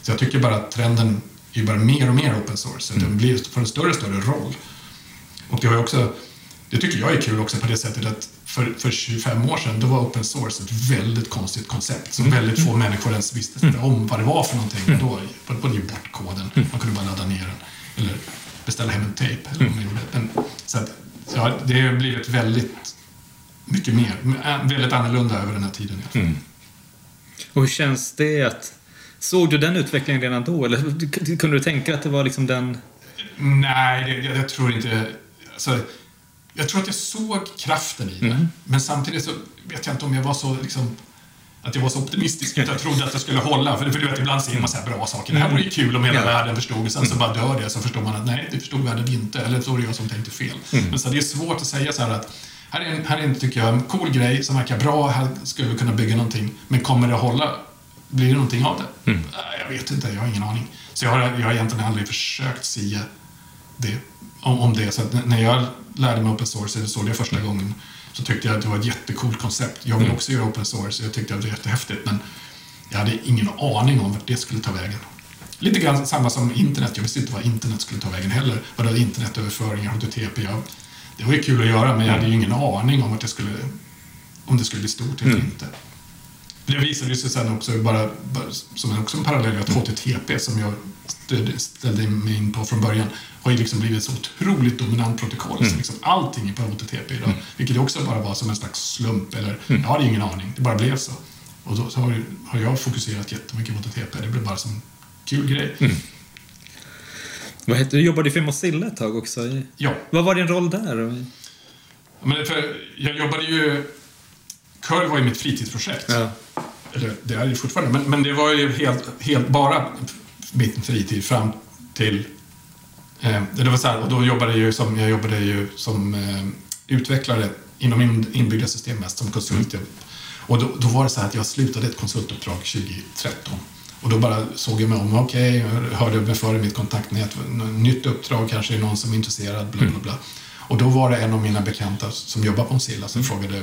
Så jag tycker bara att trenden är ju bara mer och mer open source. Så att den blir, får en större och större roll. Och det har ju också, det tycker jag är kul också på det sättet att för, för 25 år sedan då var open source ett väldigt konstigt koncept som väldigt få människor ens visste om vad det var för någonting. Och då var det ju bort koden, man kunde bara ladda ner den eller beställa hem en tejp. Eller man gjorde. Men, så att, ja, det har blivit väldigt mycket mer, väldigt annorlunda över den här tiden. fall. Och hur känns det att... Såg du den utvecklingen redan då? Eller kunde du tänka att det var liksom den... Nej, jag, jag tror inte... Alltså, jag tror att jag såg kraften i det. Men samtidigt så vet jag inte om jag var så liksom, att jag var så optimistisk att jag trodde att det skulle hålla. För, för du vet, ibland ser man så här bra saker. Det här vore ju kul om hela Ja. världen förstod. Och sen så bara dör det. Så förstår man att nej, det förstod världen inte. Eller så var det jag som tänkte fel. Men så det är svårt att säga så här att här är, en, här är en, tycker jag, en cool grej som verkar bra. Här skulle vi kunna bygga någonting. Men kommer det att hålla? Blir det någonting av det? Äh, Jag vet inte, jag har ingen aning. Så jag har, jag har egentligen aldrig försökt sia det, om, om det. Så när jag lärde mig open source, eller såg det första gången, så tyckte jag att det var ett jättecoolt koncept. Jag vill också göra open source, jag tyckte att det var jättehäftigt, men jag hade ingen aning om vart det skulle ta vägen. Lite grann samma som internet. Jag visste inte vad internet skulle ta vägen heller. Vad det var internetöverföringar, HTTP. Jag, det var ju kul att göra, men jag hade ju ingen aning om att det skulle, om det skulle bli stort eller inte. Det visade sig sen också, bara, som också en parallell, att HTTP som jag ställde mig in på från början har ju liksom blivit så otroligt dominant protokoll. Så liksom allting är på HTTP idag. Vilket ju också bara var som en slags slump, eller jag hade ingen aning, det bara blev så. Och då så har, har jag fokuserat jättemycket på HTTP, det blev bara som kul grej. Vad heter, du jobbade för Mozilla ett tag också. Ja, Vad var din roll där? men för jag jobbade ju... Curl var ju mitt fritidsprojekt. Ja. eller det är det fortfarande, men, men det var ju helt, helt bara min fritid fram till... Eh, det var så här, och då jobbade jag som, jag jobbade ju som eh, utvecklare inom in, inbyggda system mest, som konsult. Och då, då, var det så här att jag slutade ett konsultuppdrag 2013. Och då bara såg jag mig om, okej, okay, jag hörde mig för i mitt kontaktnät, nytt uppdrag, kanske är någon som är intresserad, bla bla bla. Och då var det en av mina bekanta som jobbar på Mozilla som frågade,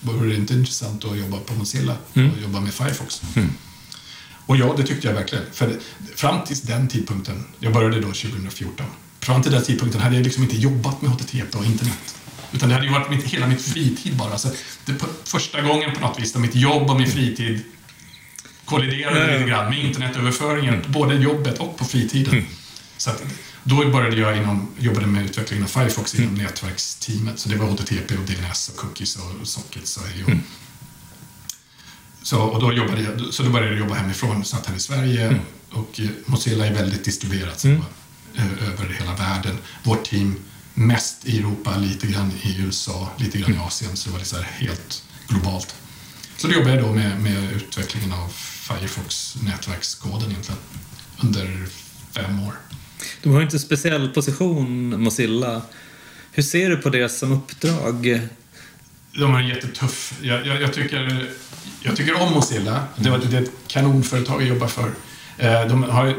vore det inte intressant att jobba på Mozilla mm. och jobba med Firefox? Mm. Och ja, det tyckte jag verkligen. För fram till den tidpunkten, jag började då 2014, fram till den tidpunkten hade jag liksom inte jobbat med HTTP och internet. Utan det hade ju varit mitt, hela mitt fritid bara. Så det första gången på något vis där mitt jobb och min fritid kolliderade mm. lite grann med internetöverföringen, mm. både jobbet och på fritiden. Mm. Så att, då började jag inom, jobbade med utvecklingen av Firefox inom mm. nätverksteamet. Så det var HTTP och DNS och cookies och sockets och hej mm. Så, och då jobbade jag, så då började jag jobba hemifrån, satt här i Sverige mm. och Mozilla är väldigt distribuerat så, mm. över hela världen. Vårt team mest i Europa, lite grann i USA, lite grann i mm. Asien, så det var det helt globalt. Så då jobbade jag då med, med utvecklingen av Firefox nätverkskoden egentligen under fem år. De har inte en speciell position, Mozilla. Hur ser du på det som uppdrag? De har en jättetuff... Jag, jag, jag tycker, jag tycker om Mozilla. Det, det är ett kanonföretag jag jobbar för. Eh, de har en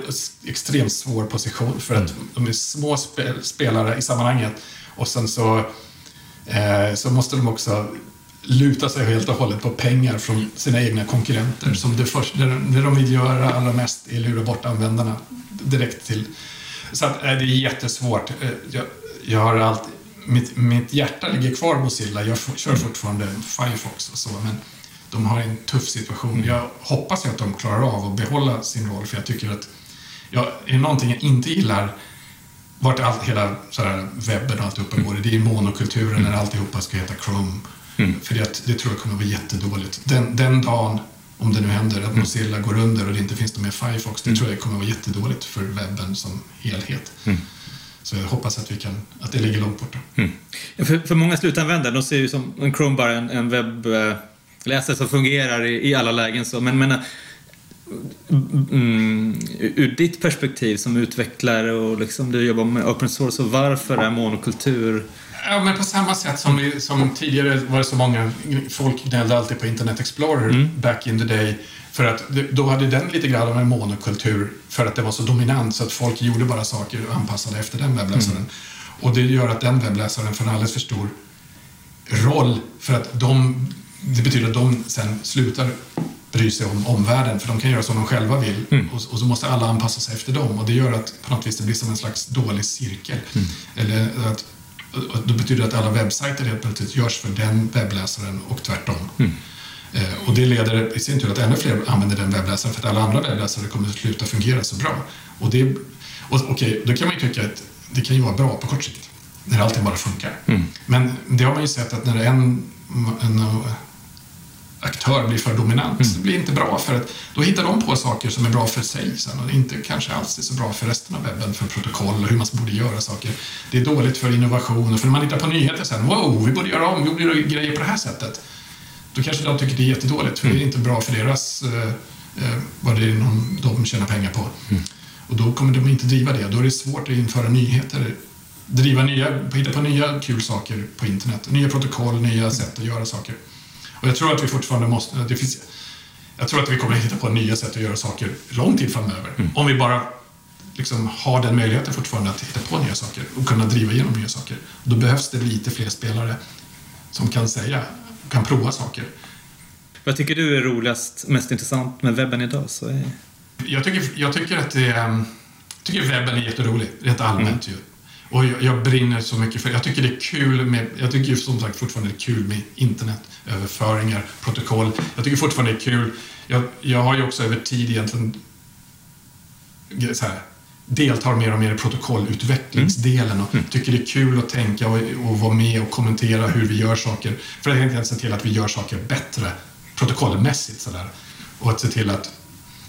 extremt svår position för att de är små spelare i sammanhanget. Och sen så, eh, så måste de också luta sig helt och hållet på pengar från sina egna konkurrenter. Som det, först, det de vill göra allra mest är lura bort användarna direkt till... Så att, eh, det är jättesvårt. Jag, jag har allt, mitt, mitt hjärta ligger kvar på Mozilla. Jag kör fortfarande Firefox och så. Men de har en tuff situation. Mm. Jag hoppas att de klarar av att behålla sin roll, för jag tycker att ja, är det någonting jag inte gillar vart allt, hela sådär, webben och alltihopa går, det är monokulturen mm. när alltihopa ska heta Chrome. Mm. För det, det tror jag kommer att vara jättedåligt. Den, den dagen, om det nu händer, att mm. Mozilla går under och det inte finns något mer Firefox, det mm. tror jag kommer att vara jättedåligt för webben som helhet. Mm. Så jag hoppas att, vi kan, att det ligger långt borta. Mm. För, för många slutanvändare, de ser ju som en Chrome bara en, en webb eh, läsare som fungerar i, i alla lägen. Så. Men, men mm, ur ditt perspektiv som utvecklare och liksom du jobbar med open source, så varför är monokultur Ja, men på samma sätt som, vi, som tidigare var det så många, folk gnällde alltid på Internet Explorer mm. back in the day. För att då hade den lite grann av en monokultur för att det var så dominant så att folk gjorde bara saker anpassade efter den webbläsaren. Mm. Och det gör att den webbläsaren får en alldeles för stor roll för att de det betyder att de sen slutar bry sig om omvärlden, för de kan göra som de själva vill. Mm. Och, och, så måste alla anpassa sig efter dem. Och det gör att på något vis det blir som en slags dålig cirkel. Mm. Eller att, då betyder det att alla webbsajter helt plötsligt görs för den webbläsaren och tvärtom. Mm. Eh, och det leder i sin tur att ännu fler använder den webbläsaren för att alla andra webbläsare kommer att sluta fungera så bra. Och det, och, okej, då kan man ju tycka att det kan ju vara bra på kort sikt, när allting bara funkar. Mm. Men det har man ju sett att när en, en aktör blir för dominant. Mm. Det blir inte bra för att då hittar de på saker som är bra för sig sen och inte kanske alls är så bra för resten av webben, för protokoll och hur man borde göra saker. Det är dåligt för innovation och för när man hittar på nyheter sen, wow, vi borde göra om, vi borde göra grejer på det här sättet. Då kanske de tycker det är jättedåligt för mm. det är inte bra för deras, eh, eh, vad det är någon, de tjänar pengar på. Mm. Och då kommer de inte driva det. Då är det svårt att införa nyheter driva nya, hitta på nya kul saker på internet. Nya protokoll, nya sätt att göra saker. Och jag tror att vi fortfarande måste... Det finns, jag tror att vi kommer att hitta på nya sätt att göra saker lång tid framöver. Mm. Om vi bara liksom har den möjligheten fortfarande att hitta på nya saker och kunna driva igenom nya saker. Då behövs det lite fler spelare som kan säga, kan prova saker. Vad tycker du är roligast, mest intressant med webben idag? Så är... jag, tycker, jag tycker att det, jag tycker webben är jätterolig, rent allmänt mm. ju. Och jag, jag, brinner så mycket för Jag tycker det är kul med, jag tycker som sagt fortfarande det är kul med internetöverföringar, protokoll. Jag tycker fortfarande det är kul. Jag, jag har ju också över tid egentligen så här, deltar mer och mer i protokollutvecklingsdelen och mm. tycker det är kul att tänka och, och vara med och kommentera hur vi gör saker. För att enkelt se till att vi gör saker bättre protokollmässigt sådär. Och att se till att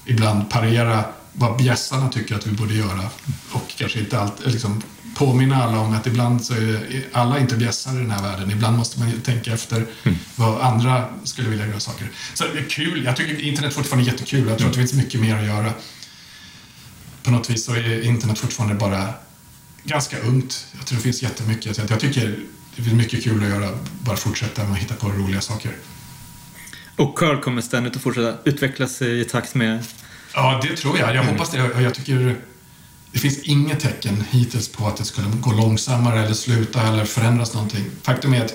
ibland parera vad bjässarna tycker att vi borde göra. Och kanske inte alltid liksom, påminna alla om att ibland så är alla inte bjässar i den här världen. Ibland måste man tänka efter mm. vad andra skulle vilja göra saker. Så det är kul. Jag tycker internet fortfarande är jättekul. Jag tror att det finns mycket mer att göra. På något vis så är internet fortfarande bara ganska ungt. Jag tror det finns jättemycket. Jag tycker det finns mycket kul att göra. Bara fortsätta med att hitta på roliga saker. Och Curl kommer ständigt att fortsätta utvecklas i takt med... Ja, det tror jag. Jag hoppas det. Jag tycker det finns inget tecken hittills på att det skulle gå långsammare eller sluta eller förändras någonting. Faktum är att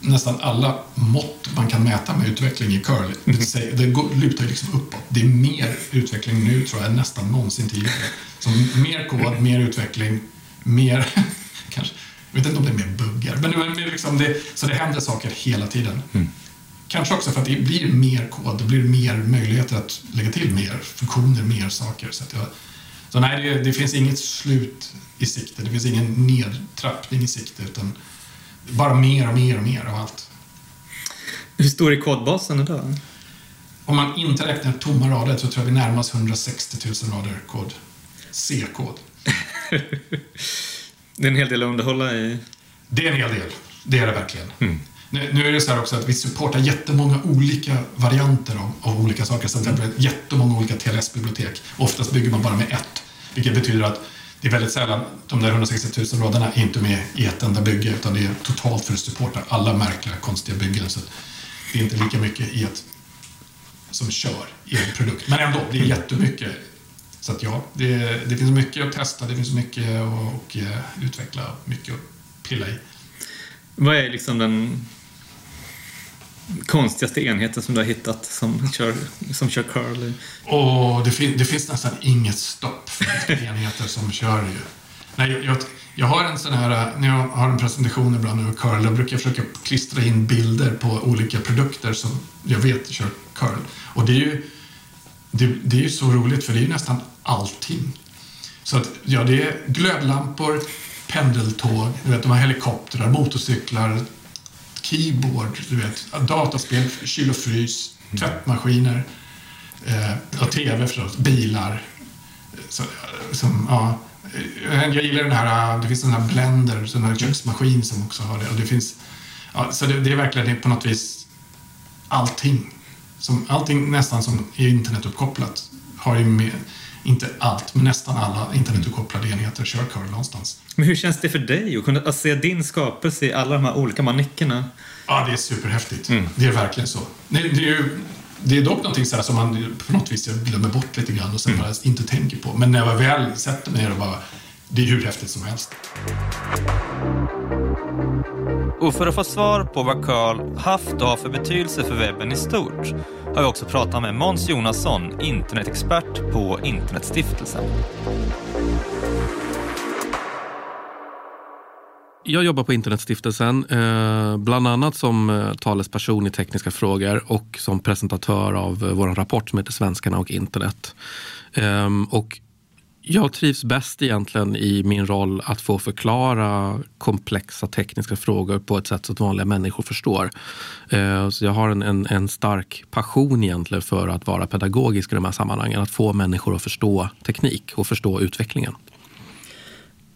nästan alla mått man kan mäta med utveckling i curl, mm. det, det går, lutar liksom uppåt. Det är mer utveckling nu tror jag än nästan någonsin tidigare. Så mer kod, mer utveckling, mer *laughs* kanske, jag vet inte om det är mer buggar, men det, liksom det, så det händer saker hela tiden. Mm. Kanske också för att det blir mer kod, det blir mer möjligheter att lägga till mer funktioner, mer saker. Så, jag, så nej, det, det, finns inget slut i sikte, det finns ingen nedtrappning i sikte, utan bara mer och mer och mer av allt. Hur stor är kodbasen idag? Om man inte räknar tomma rader så tror jag vi närmar oss 160 000 rader kod. C-kod. *laughs* det är en hel del att underhålla i. Det är en hel del. Det är det verkligen. Mm. Nu, nu, är det så här också att vi supportar jättemånga olika varianter av, av olika saker. Så det är jättemånga olika TLS-bibliotek. Oftast bygger man bara med ett. Vilket betyder att det är väldigt sällan, de där 160 000 raderna är inte med i ett enda bygge utan det är totalt för att supporta alla märkliga, konstiga byggen. Så det är inte lika mycket i ett som kör i en produkt. Men ändå, det är jättemycket. Så att ja, det, det finns mycket att testa, det finns mycket att och, eh, utveckla, mycket att pilla i. Vad är liksom den konstigaste enheten som du har hittat som kör, som kör curl? Oh, det, fin det finns nästan inget stopp för enheter som kör ju. Nej, jag, jag har en sån här, när jag har en presentation ibland över curl, då brukar jag försöka klistra in bilder på olika produkter som jag vet kör curl. Och det är ju, det, det är ju så roligt för det är ju nästan allting. Så att, ja, det är glödlampor, pendeltåg, du vet, de här helikoptrar, motorcyklar, keyboard, du vet, dataspel, kyl och frys, mm. tvättmaskiner, eh, och tv förstås, bilar. Så, som, ja, jag gillar den här, det finns en här blender, en här köksmaskin som också har det. Och det finns, ja, så det, det är verkligen det är på något vis allting. Som, allting nästan som är internetuppkopplat har ju med, inte allt, men nästan alla internetuppkopplade enheter kör curl någonstans. Men hur känns det för dig att kunna se din skapelse i alla de här olika manickerna? Ja, det är superhäftigt. Mm. Det är verkligen så. Det, det är ju, det är dock någonting så som man på något vis glömmer bort lite grann och sen mm. bara inte tänker på. Men när jag väl sätter mig ner och bara det är hur häftigt som helst. Och för att få svar på vad curl haft och har för betydelse för webben i stort har vi också pratat med Måns Jonasson, internetexpert på Internetstiftelsen. Jag jobbar på Internetstiftelsen, eh, bland annat som eh, talesperson i tekniska frågor och som presentatör av eh, vår rapport som heter Svenskarna och internet. Ehm, och jag trivs bäst egentligen i min roll att få förklara komplexa tekniska frågor på ett sätt så att vanliga människor förstår. Eh, så jag har en, en, en, stark passion egentligen för att vara pedagogisk i de här sammanhangen. Att få människor att förstå teknik och förstå utvecklingen.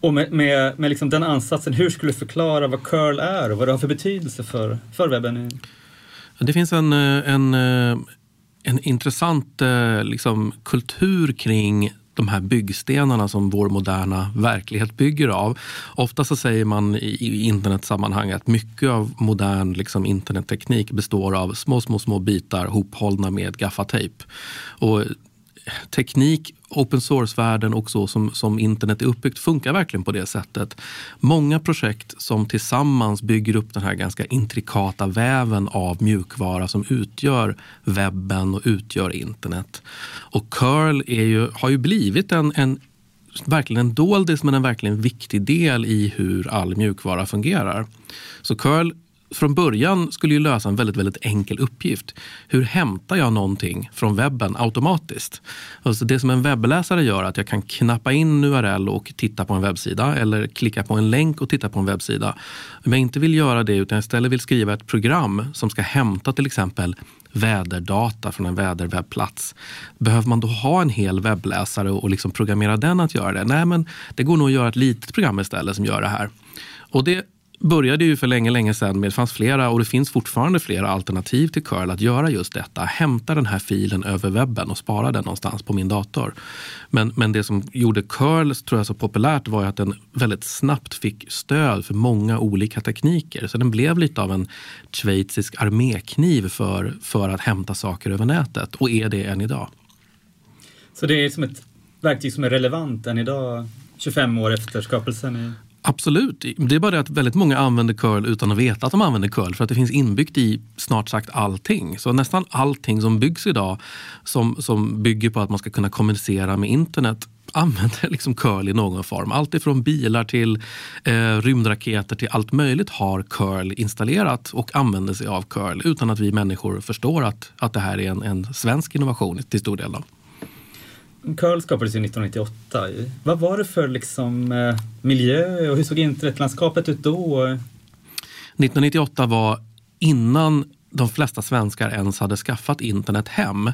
Och med, med, med liksom den ansatsen, hur skulle du förklara vad curl är och vad det har för betydelse för, för webben? Det finns en, eh, en, eh, en intressant liksom, kultur kring de här byggstenarna som vår moderna verklighet bygger av. Ofta så säger man i internetsammanhang att mycket av modern liksom, internetteknik består av små, små, små bitar hophållna med gaffatejp. Och teknik, open source-världen och så som, som internet är uppbyggt funkar verkligen på det sättet. Många projekt som tillsammans bygger upp den här ganska intrikata väven av mjukvara som utgör webben och utgör internet. Och curl är ju, har ju blivit en, en verkligen en doldis men en verkligen viktig del i hur all mjukvara fungerar. Så curl från början skulle ju lösa en väldigt, väldigt enkel uppgift. Hur hämtar jag någonting från webben automatiskt? Alltså det som en webbläsare gör är att jag kan knappa in en URL och titta på en webbsida eller klicka på en länk och titta på en webbsida. Om jag inte vill göra det utan istället vill skriva ett program som ska hämta till exempel väderdata från en väderwebbplats. Behöver man då ha en hel webbläsare och liksom programmera den att göra det? Nej, men det går nog att göra ett litet program istället som gör det här. Och det började ju för länge, länge sedan med, det fanns flera och det finns fortfarande flera alternativ till curl att göra just detta. Hämta den här filen över webben och spara den någonstans på min dator. Men, men det som gjorde curl tror jag så populärt var att den väldigt snabbt fick stöd för många olika tekniker. Så den blev lite av en schweizisk armékniv för, för att hämta saker över nätet och är det än idag. Så det är som ett verktyg som är relevant än idag, 25 år efter skapelsen? Absolut. Det är bara det att väldigt många använder curl utan att veta att de använder curl för att det finns inbyggt i snart sagt allting. Så nästan allting som byggs idag som, som bygger på att man ska kunna kommunicera med internet *laughs* använder liksom curl i någon form. Allt ifrån bilar till eh, rymdraketer till allt möjligt har curl installerat och använder sig av curl utan att vi människor förstår att, att det här är en, en svensk innovation till stor del. Då. Curl skapades ju 1998. Vad var det för liksom, eh, miljö och hur såg internetlandskapet ut då? 1998 var innan de flesta svenskar ens hade skaffat internet hem.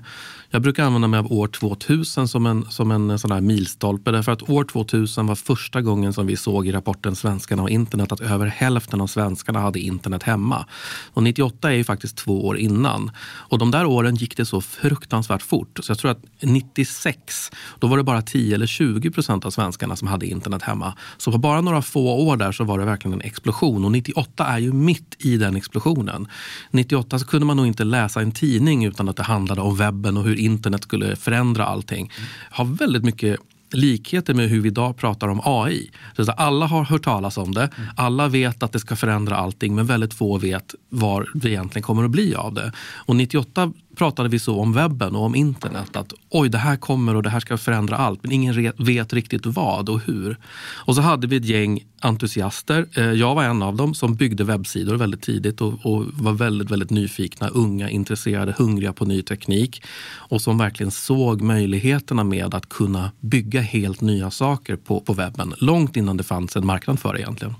Jag brukar använda mig av år 2000 som en, som en sån här milstolpe därför att år 2000 var första gången som vi såg i rapporten Svenskarna och internet att över hälften av svenskarna hade internet hemma. Och 98 är ju faktiskt två år innan. Och de där åren gick det så fruktansvärt fort. Så jag tror att 96, då var det bara 10 eller 20 procent av svenskarna som hade internet hemma. Så på bara några få år där så var det verkligen en explosion. Och 98 är ju mitt i den explosionen. 98 så kunde man nog inte läsa en tidning utan att det handlade om webben och hur hur internet skulle förändra allting. Har väldigt mycket likheter med hur vi idag pratar om AI. Så alla har hört talas om det, alla vet att det ska förändra allting men väldigt få vet vad det egentligen kommer att bli av det. Och 98 pratade vi så om webben och om internet. Att oj, det här kommer och det här ska förändra allt. Men ingen vet riktigt vad och hur. Och så hade vi ett gäng entusiaster. Eh, jag var en av dem som byggde webbsidor väldigt tidigt och, och var väldigt, väldigt nyfikna, unga, intresserade, hungriga på ny teknik. Och som verkligen såg möjligheterna med att kunna bygga helt nya saker på, på webben. Långt innan det fanns en marknad för det egentligen.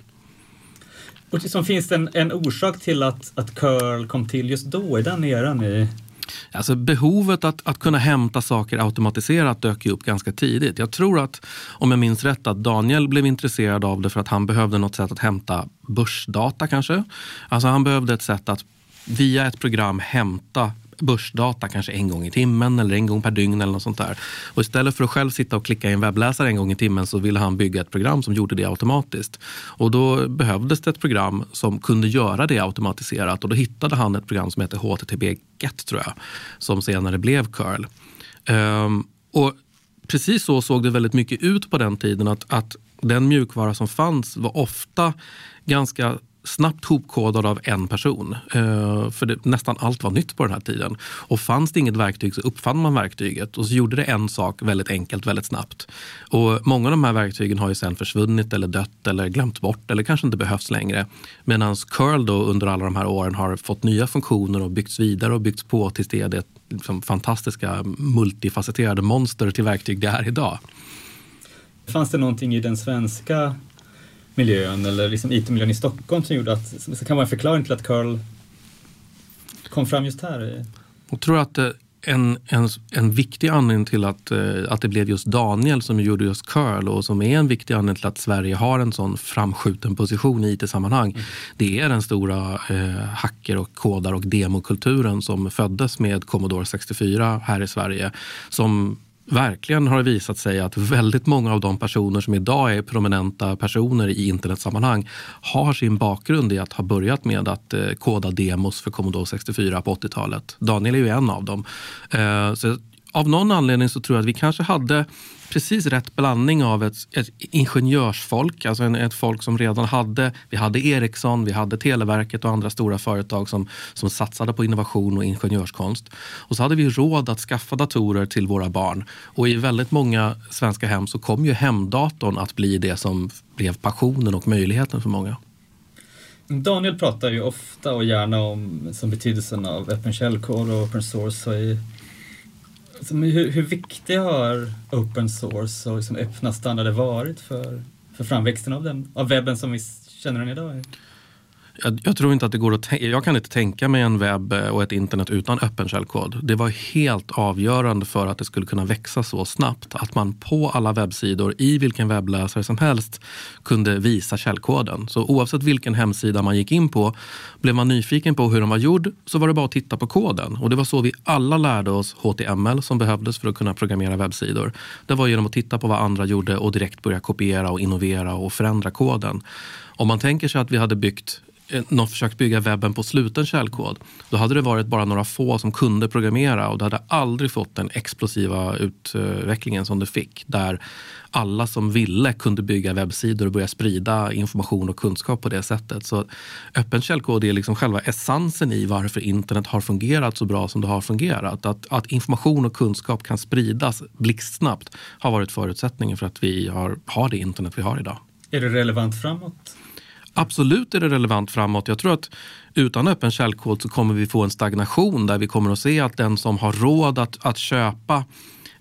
Och liksom, finns det en, en orsak till att, att curl kom till just då, i den eran? I... Alltså behovet att, att kunna hämta saker automatiserat dök ju upp ganska tidigt. Jag tror att, om jag minns rätt, att Daniel blev intresserad av det för att han behövde något sätt att hämta börsdata kanske. Alltså han behövde ett sätt att via ett program hämta börsdata kanske en gång i timmen eller en gång per dygn eller något sånt där. Och istället för att själv sitta och klicka i en webbläsare en gång i timmen så ville han bygga ett program som gjorde det automatiskt. Och då behövdes det ett program som kunde göra det automatiserat och då hittade han ett program som heter HTTP GET tror jag, som senare blev curl. Um, och precis så såg det väldigt mycket ut på den tiden att, att den mjukvara som fanns var ofta ganska snabbt hopkodad av en person. Eh, för det, nästan allt var nytt på den här tiden. Och fanns det inget verktyg så uppfann man verktyget och så gjorde det en sak väldigt enkelt, väldigt snabbt. Och många av de här verktygen har ju sen försvunnit eller dött eller glömt bort eller kanske inte behövs längre. Medan curl då under alla de här åren har fått nya funktioner och byggts vidare och byggts på tills det är det liksom fantastiska multifacetterade monster till verktyg det är idag. Fanns det någonting i den svenska miljön eller liksom IT-miljön i Stockholm som gjorde att, som kan vara en förklaring till att curl kom fram just här? Jag tror att eh, en, en, en viktig anledning till att, eh, att det blev just Daniel som gjorde just curl och som är en viktig anledning till att Sverige har en sån framskjuten position i IT-sammanhang. Mm. Det är den stora eh, hacker och kodar och demokulturen som föddes med Commodore 64 här i Sverige. Som verkligen har det visat sig att väldigt många av de personer som idag är prominenta personer i internetsammanhang har sin bakgrund i att ha börjat med att eh, koda demos för Commodore 64 på 80-talet. Daniel är ju en av dem. Eh, så av någon anledning så tror jag att vi kanske hade precis rätt blandning av ett, ett ingenjörsfolk, alltså en, ett folk som redan hade, vi hade Ericsson, vi hade Televerket och andra stora företag som, som satsade på innovation och ingenjörskonst. Och så hade vi råd att skaffa datorer till våra barn. Och i väldigt många svenska hem så kom ju hemdatorn att bli det som blev passionen och möjligheten för många. Daniel pratar ju ofta och gärna om som betydelsen av öppen källkod och open source. Och i, som hur, hur viktiga har open source och liksom öppna standarder varit för, för framväxten av, den, av webben som vi känner den idag? Jag, jag, tror inte att det går att Jag kan inte tänka mig en webb eh, och ett internet utan öppen källkod. Det var helt avgörande för att det skulle kunna växa så snabbt. Att man på alla webbsidor i vilken webbläsare som helst kunde visa källkoden. Så oavsett vilken hemsida man gick in på, blev man nyfiken på hur den var gjord så var det bara att titta på koden. Och det var så vi alla lärde oss HTML som behövdes för att kunna programmera webbsidor. Det var genom att titta på vad andra gjorde och direkt börja kopiera och innovera och förändra koden. Om man tänker sig att vi hade byggt Eh, någon försökt bygga webben på sluten källkod, då hade det varit bara några få som kunde programmera och det hade aldrig fått den explosiva utvecklingen som det fick. Där alla som ville kunde bygga webbsidor och börja sprida information och kunskap på det sättet. Så öppen källkod är liksom själva essensen i varför internet har fungerat så bra som det har fungerat. Att, att information och kunskap kan spridas blixtsnabbt har varit förutsättningen för att vi har, har det internet vi har idag. Är det relevant framåt? Absolut är det relevant framåt. Jag tror att utan öppen källkod så kommer vi få en stagnation där vi kommer att se att den som har råd att, att köpa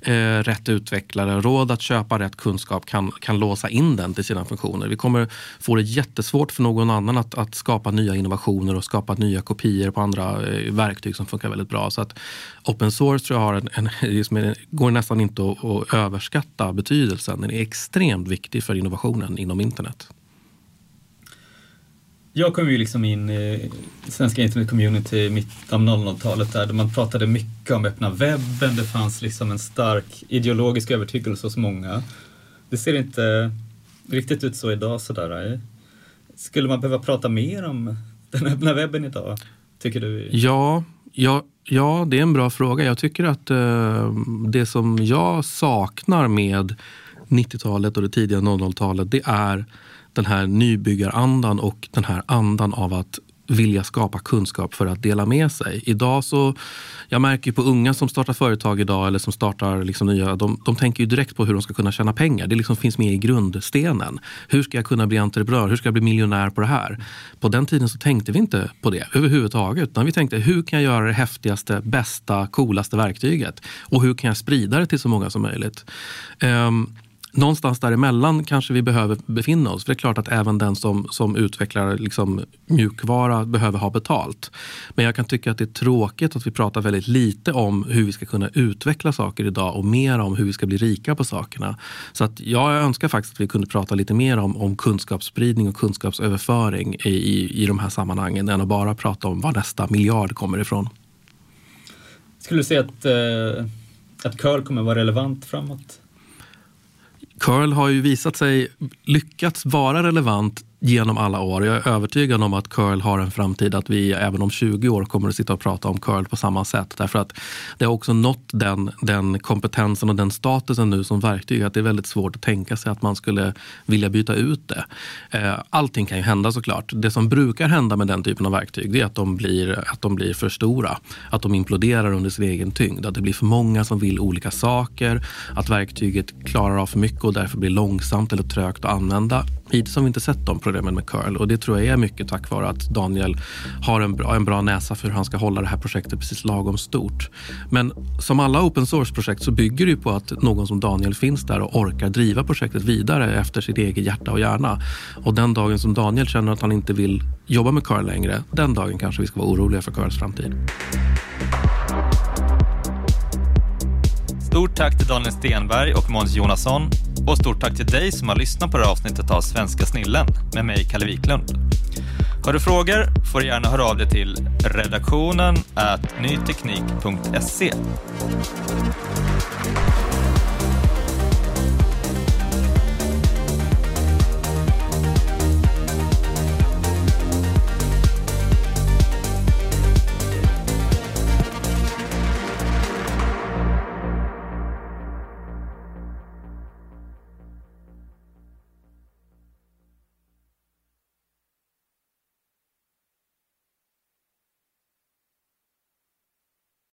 eh, rätt utvecklare, råd att köpa rätt kunskap kan, kan låsa in den till sina funktioner. Vi kommer få det jättesvårt för någon annan att, att skapa nya innovationer och skapa nya kopior på andra eh, verktyg som funkar väldigt bra. Så att open source tror jag har en, en, *laughs* liksom, en går nästan inte att, att överskatta betydelsen. Den är extremt viktig för innovationen inom internet. Jag kom ju liksom in i svenska internetcommunity i mitten av 00-talet där man pratade mycket om öppna webben. Det fanns liksom en stark ideologisk övertygelse hos många. Det ser inte riktigt ut så idag sådär. Skulle man behöva prata mer om den öppna webben idag? Tycker du? Ja, ja, ja det är en bra fråga. Jag tycker att eh, det som jag saknar med 90-talet och det tidiga 00-talet det är den här nybyggarandan och den här andan av att vilja skapa kunskap för att dela med sig. Idag så, jag märker på unga som startar företag idag eller som startar liksom nya, de, de tänker ju direkt på hur de ska kunna tjäna pengar. Det liksom finns med i grundstenen. Hur ska jag kunna bli entreprenör? Hur ska jag bli miljonär på det här? På den tiden så tänkte vi inte på det överhuvudtaget. Utan vi tänkte, hur kan jag göra det häftigaste, bästa, coolaste verktyget? Och hur kan jag sprida det till så många som möjligt? Um, någonstans däremellan kanske vi behöver befinna oss. För det är klart att även den som, som utvecklar liksom mjukvara behöver ha betalt. Men jag kan tycka att det är tråkigt att vi pratar väldigt lite om hur vi ska kunna utveckla saker idag och mer om hur vi ska bli rika på sakerna. Så att jag önskar faktiskt att vi kunde prata lite mer om, om kunskapsspridning och kunskapsöverföring i, i, i de här sammanhangen än att bara prata om var nästa miljard kommer ifrån. Skulle du säga att, eh, att curl kommer vara relevant framåt? Curl har ju visat sig lyckats vara relevant genom alla år. Jag är övertygad om att curl har en framtid, att vi även om 20 år kommer att sitta och prata om curl på samma sätt. Därför att det har också nått den, den kompetensen och den statusen nu som verktyg att det är väldigt svårt att tänka sig att man skulle vilja byta ut det. Eh, allting kan ju hända såklart. Det som brukar hända med den typen av verktyg det är att de blir, att de blir för stora. Att de imploderar under sin egen tyngd. Att det blir för många som vill olika saker. Att verktyget klarar av för mycket och därför blir långsamt eller trögt att använda. Hittills har vi inte sett de problemen med curl och det tror jag är mycket tack vare att Daniel har en bra, en bra näsa för hur han ska hålla det här projektet precis lagom stort. Men som alla open source-projekt så bygger det ju på att någon som Daniel finns där och orkar driva projektet vidare efter sitt eget hjärta och hjärna. Och den dagen som Daniel känner att han inte vill jobba med curl längre, den dagen kanske vi ska vara oroliga för curls framtid. Stort tack till Daniel Stenberg och Måns Jonasson och stort tack till dig som har lyssnat på det här avsnittet av Svenska snillen med mig, Kalle Wiklund. Har du frågor får du gärna höra av dig till redaktionen nyteknik.se.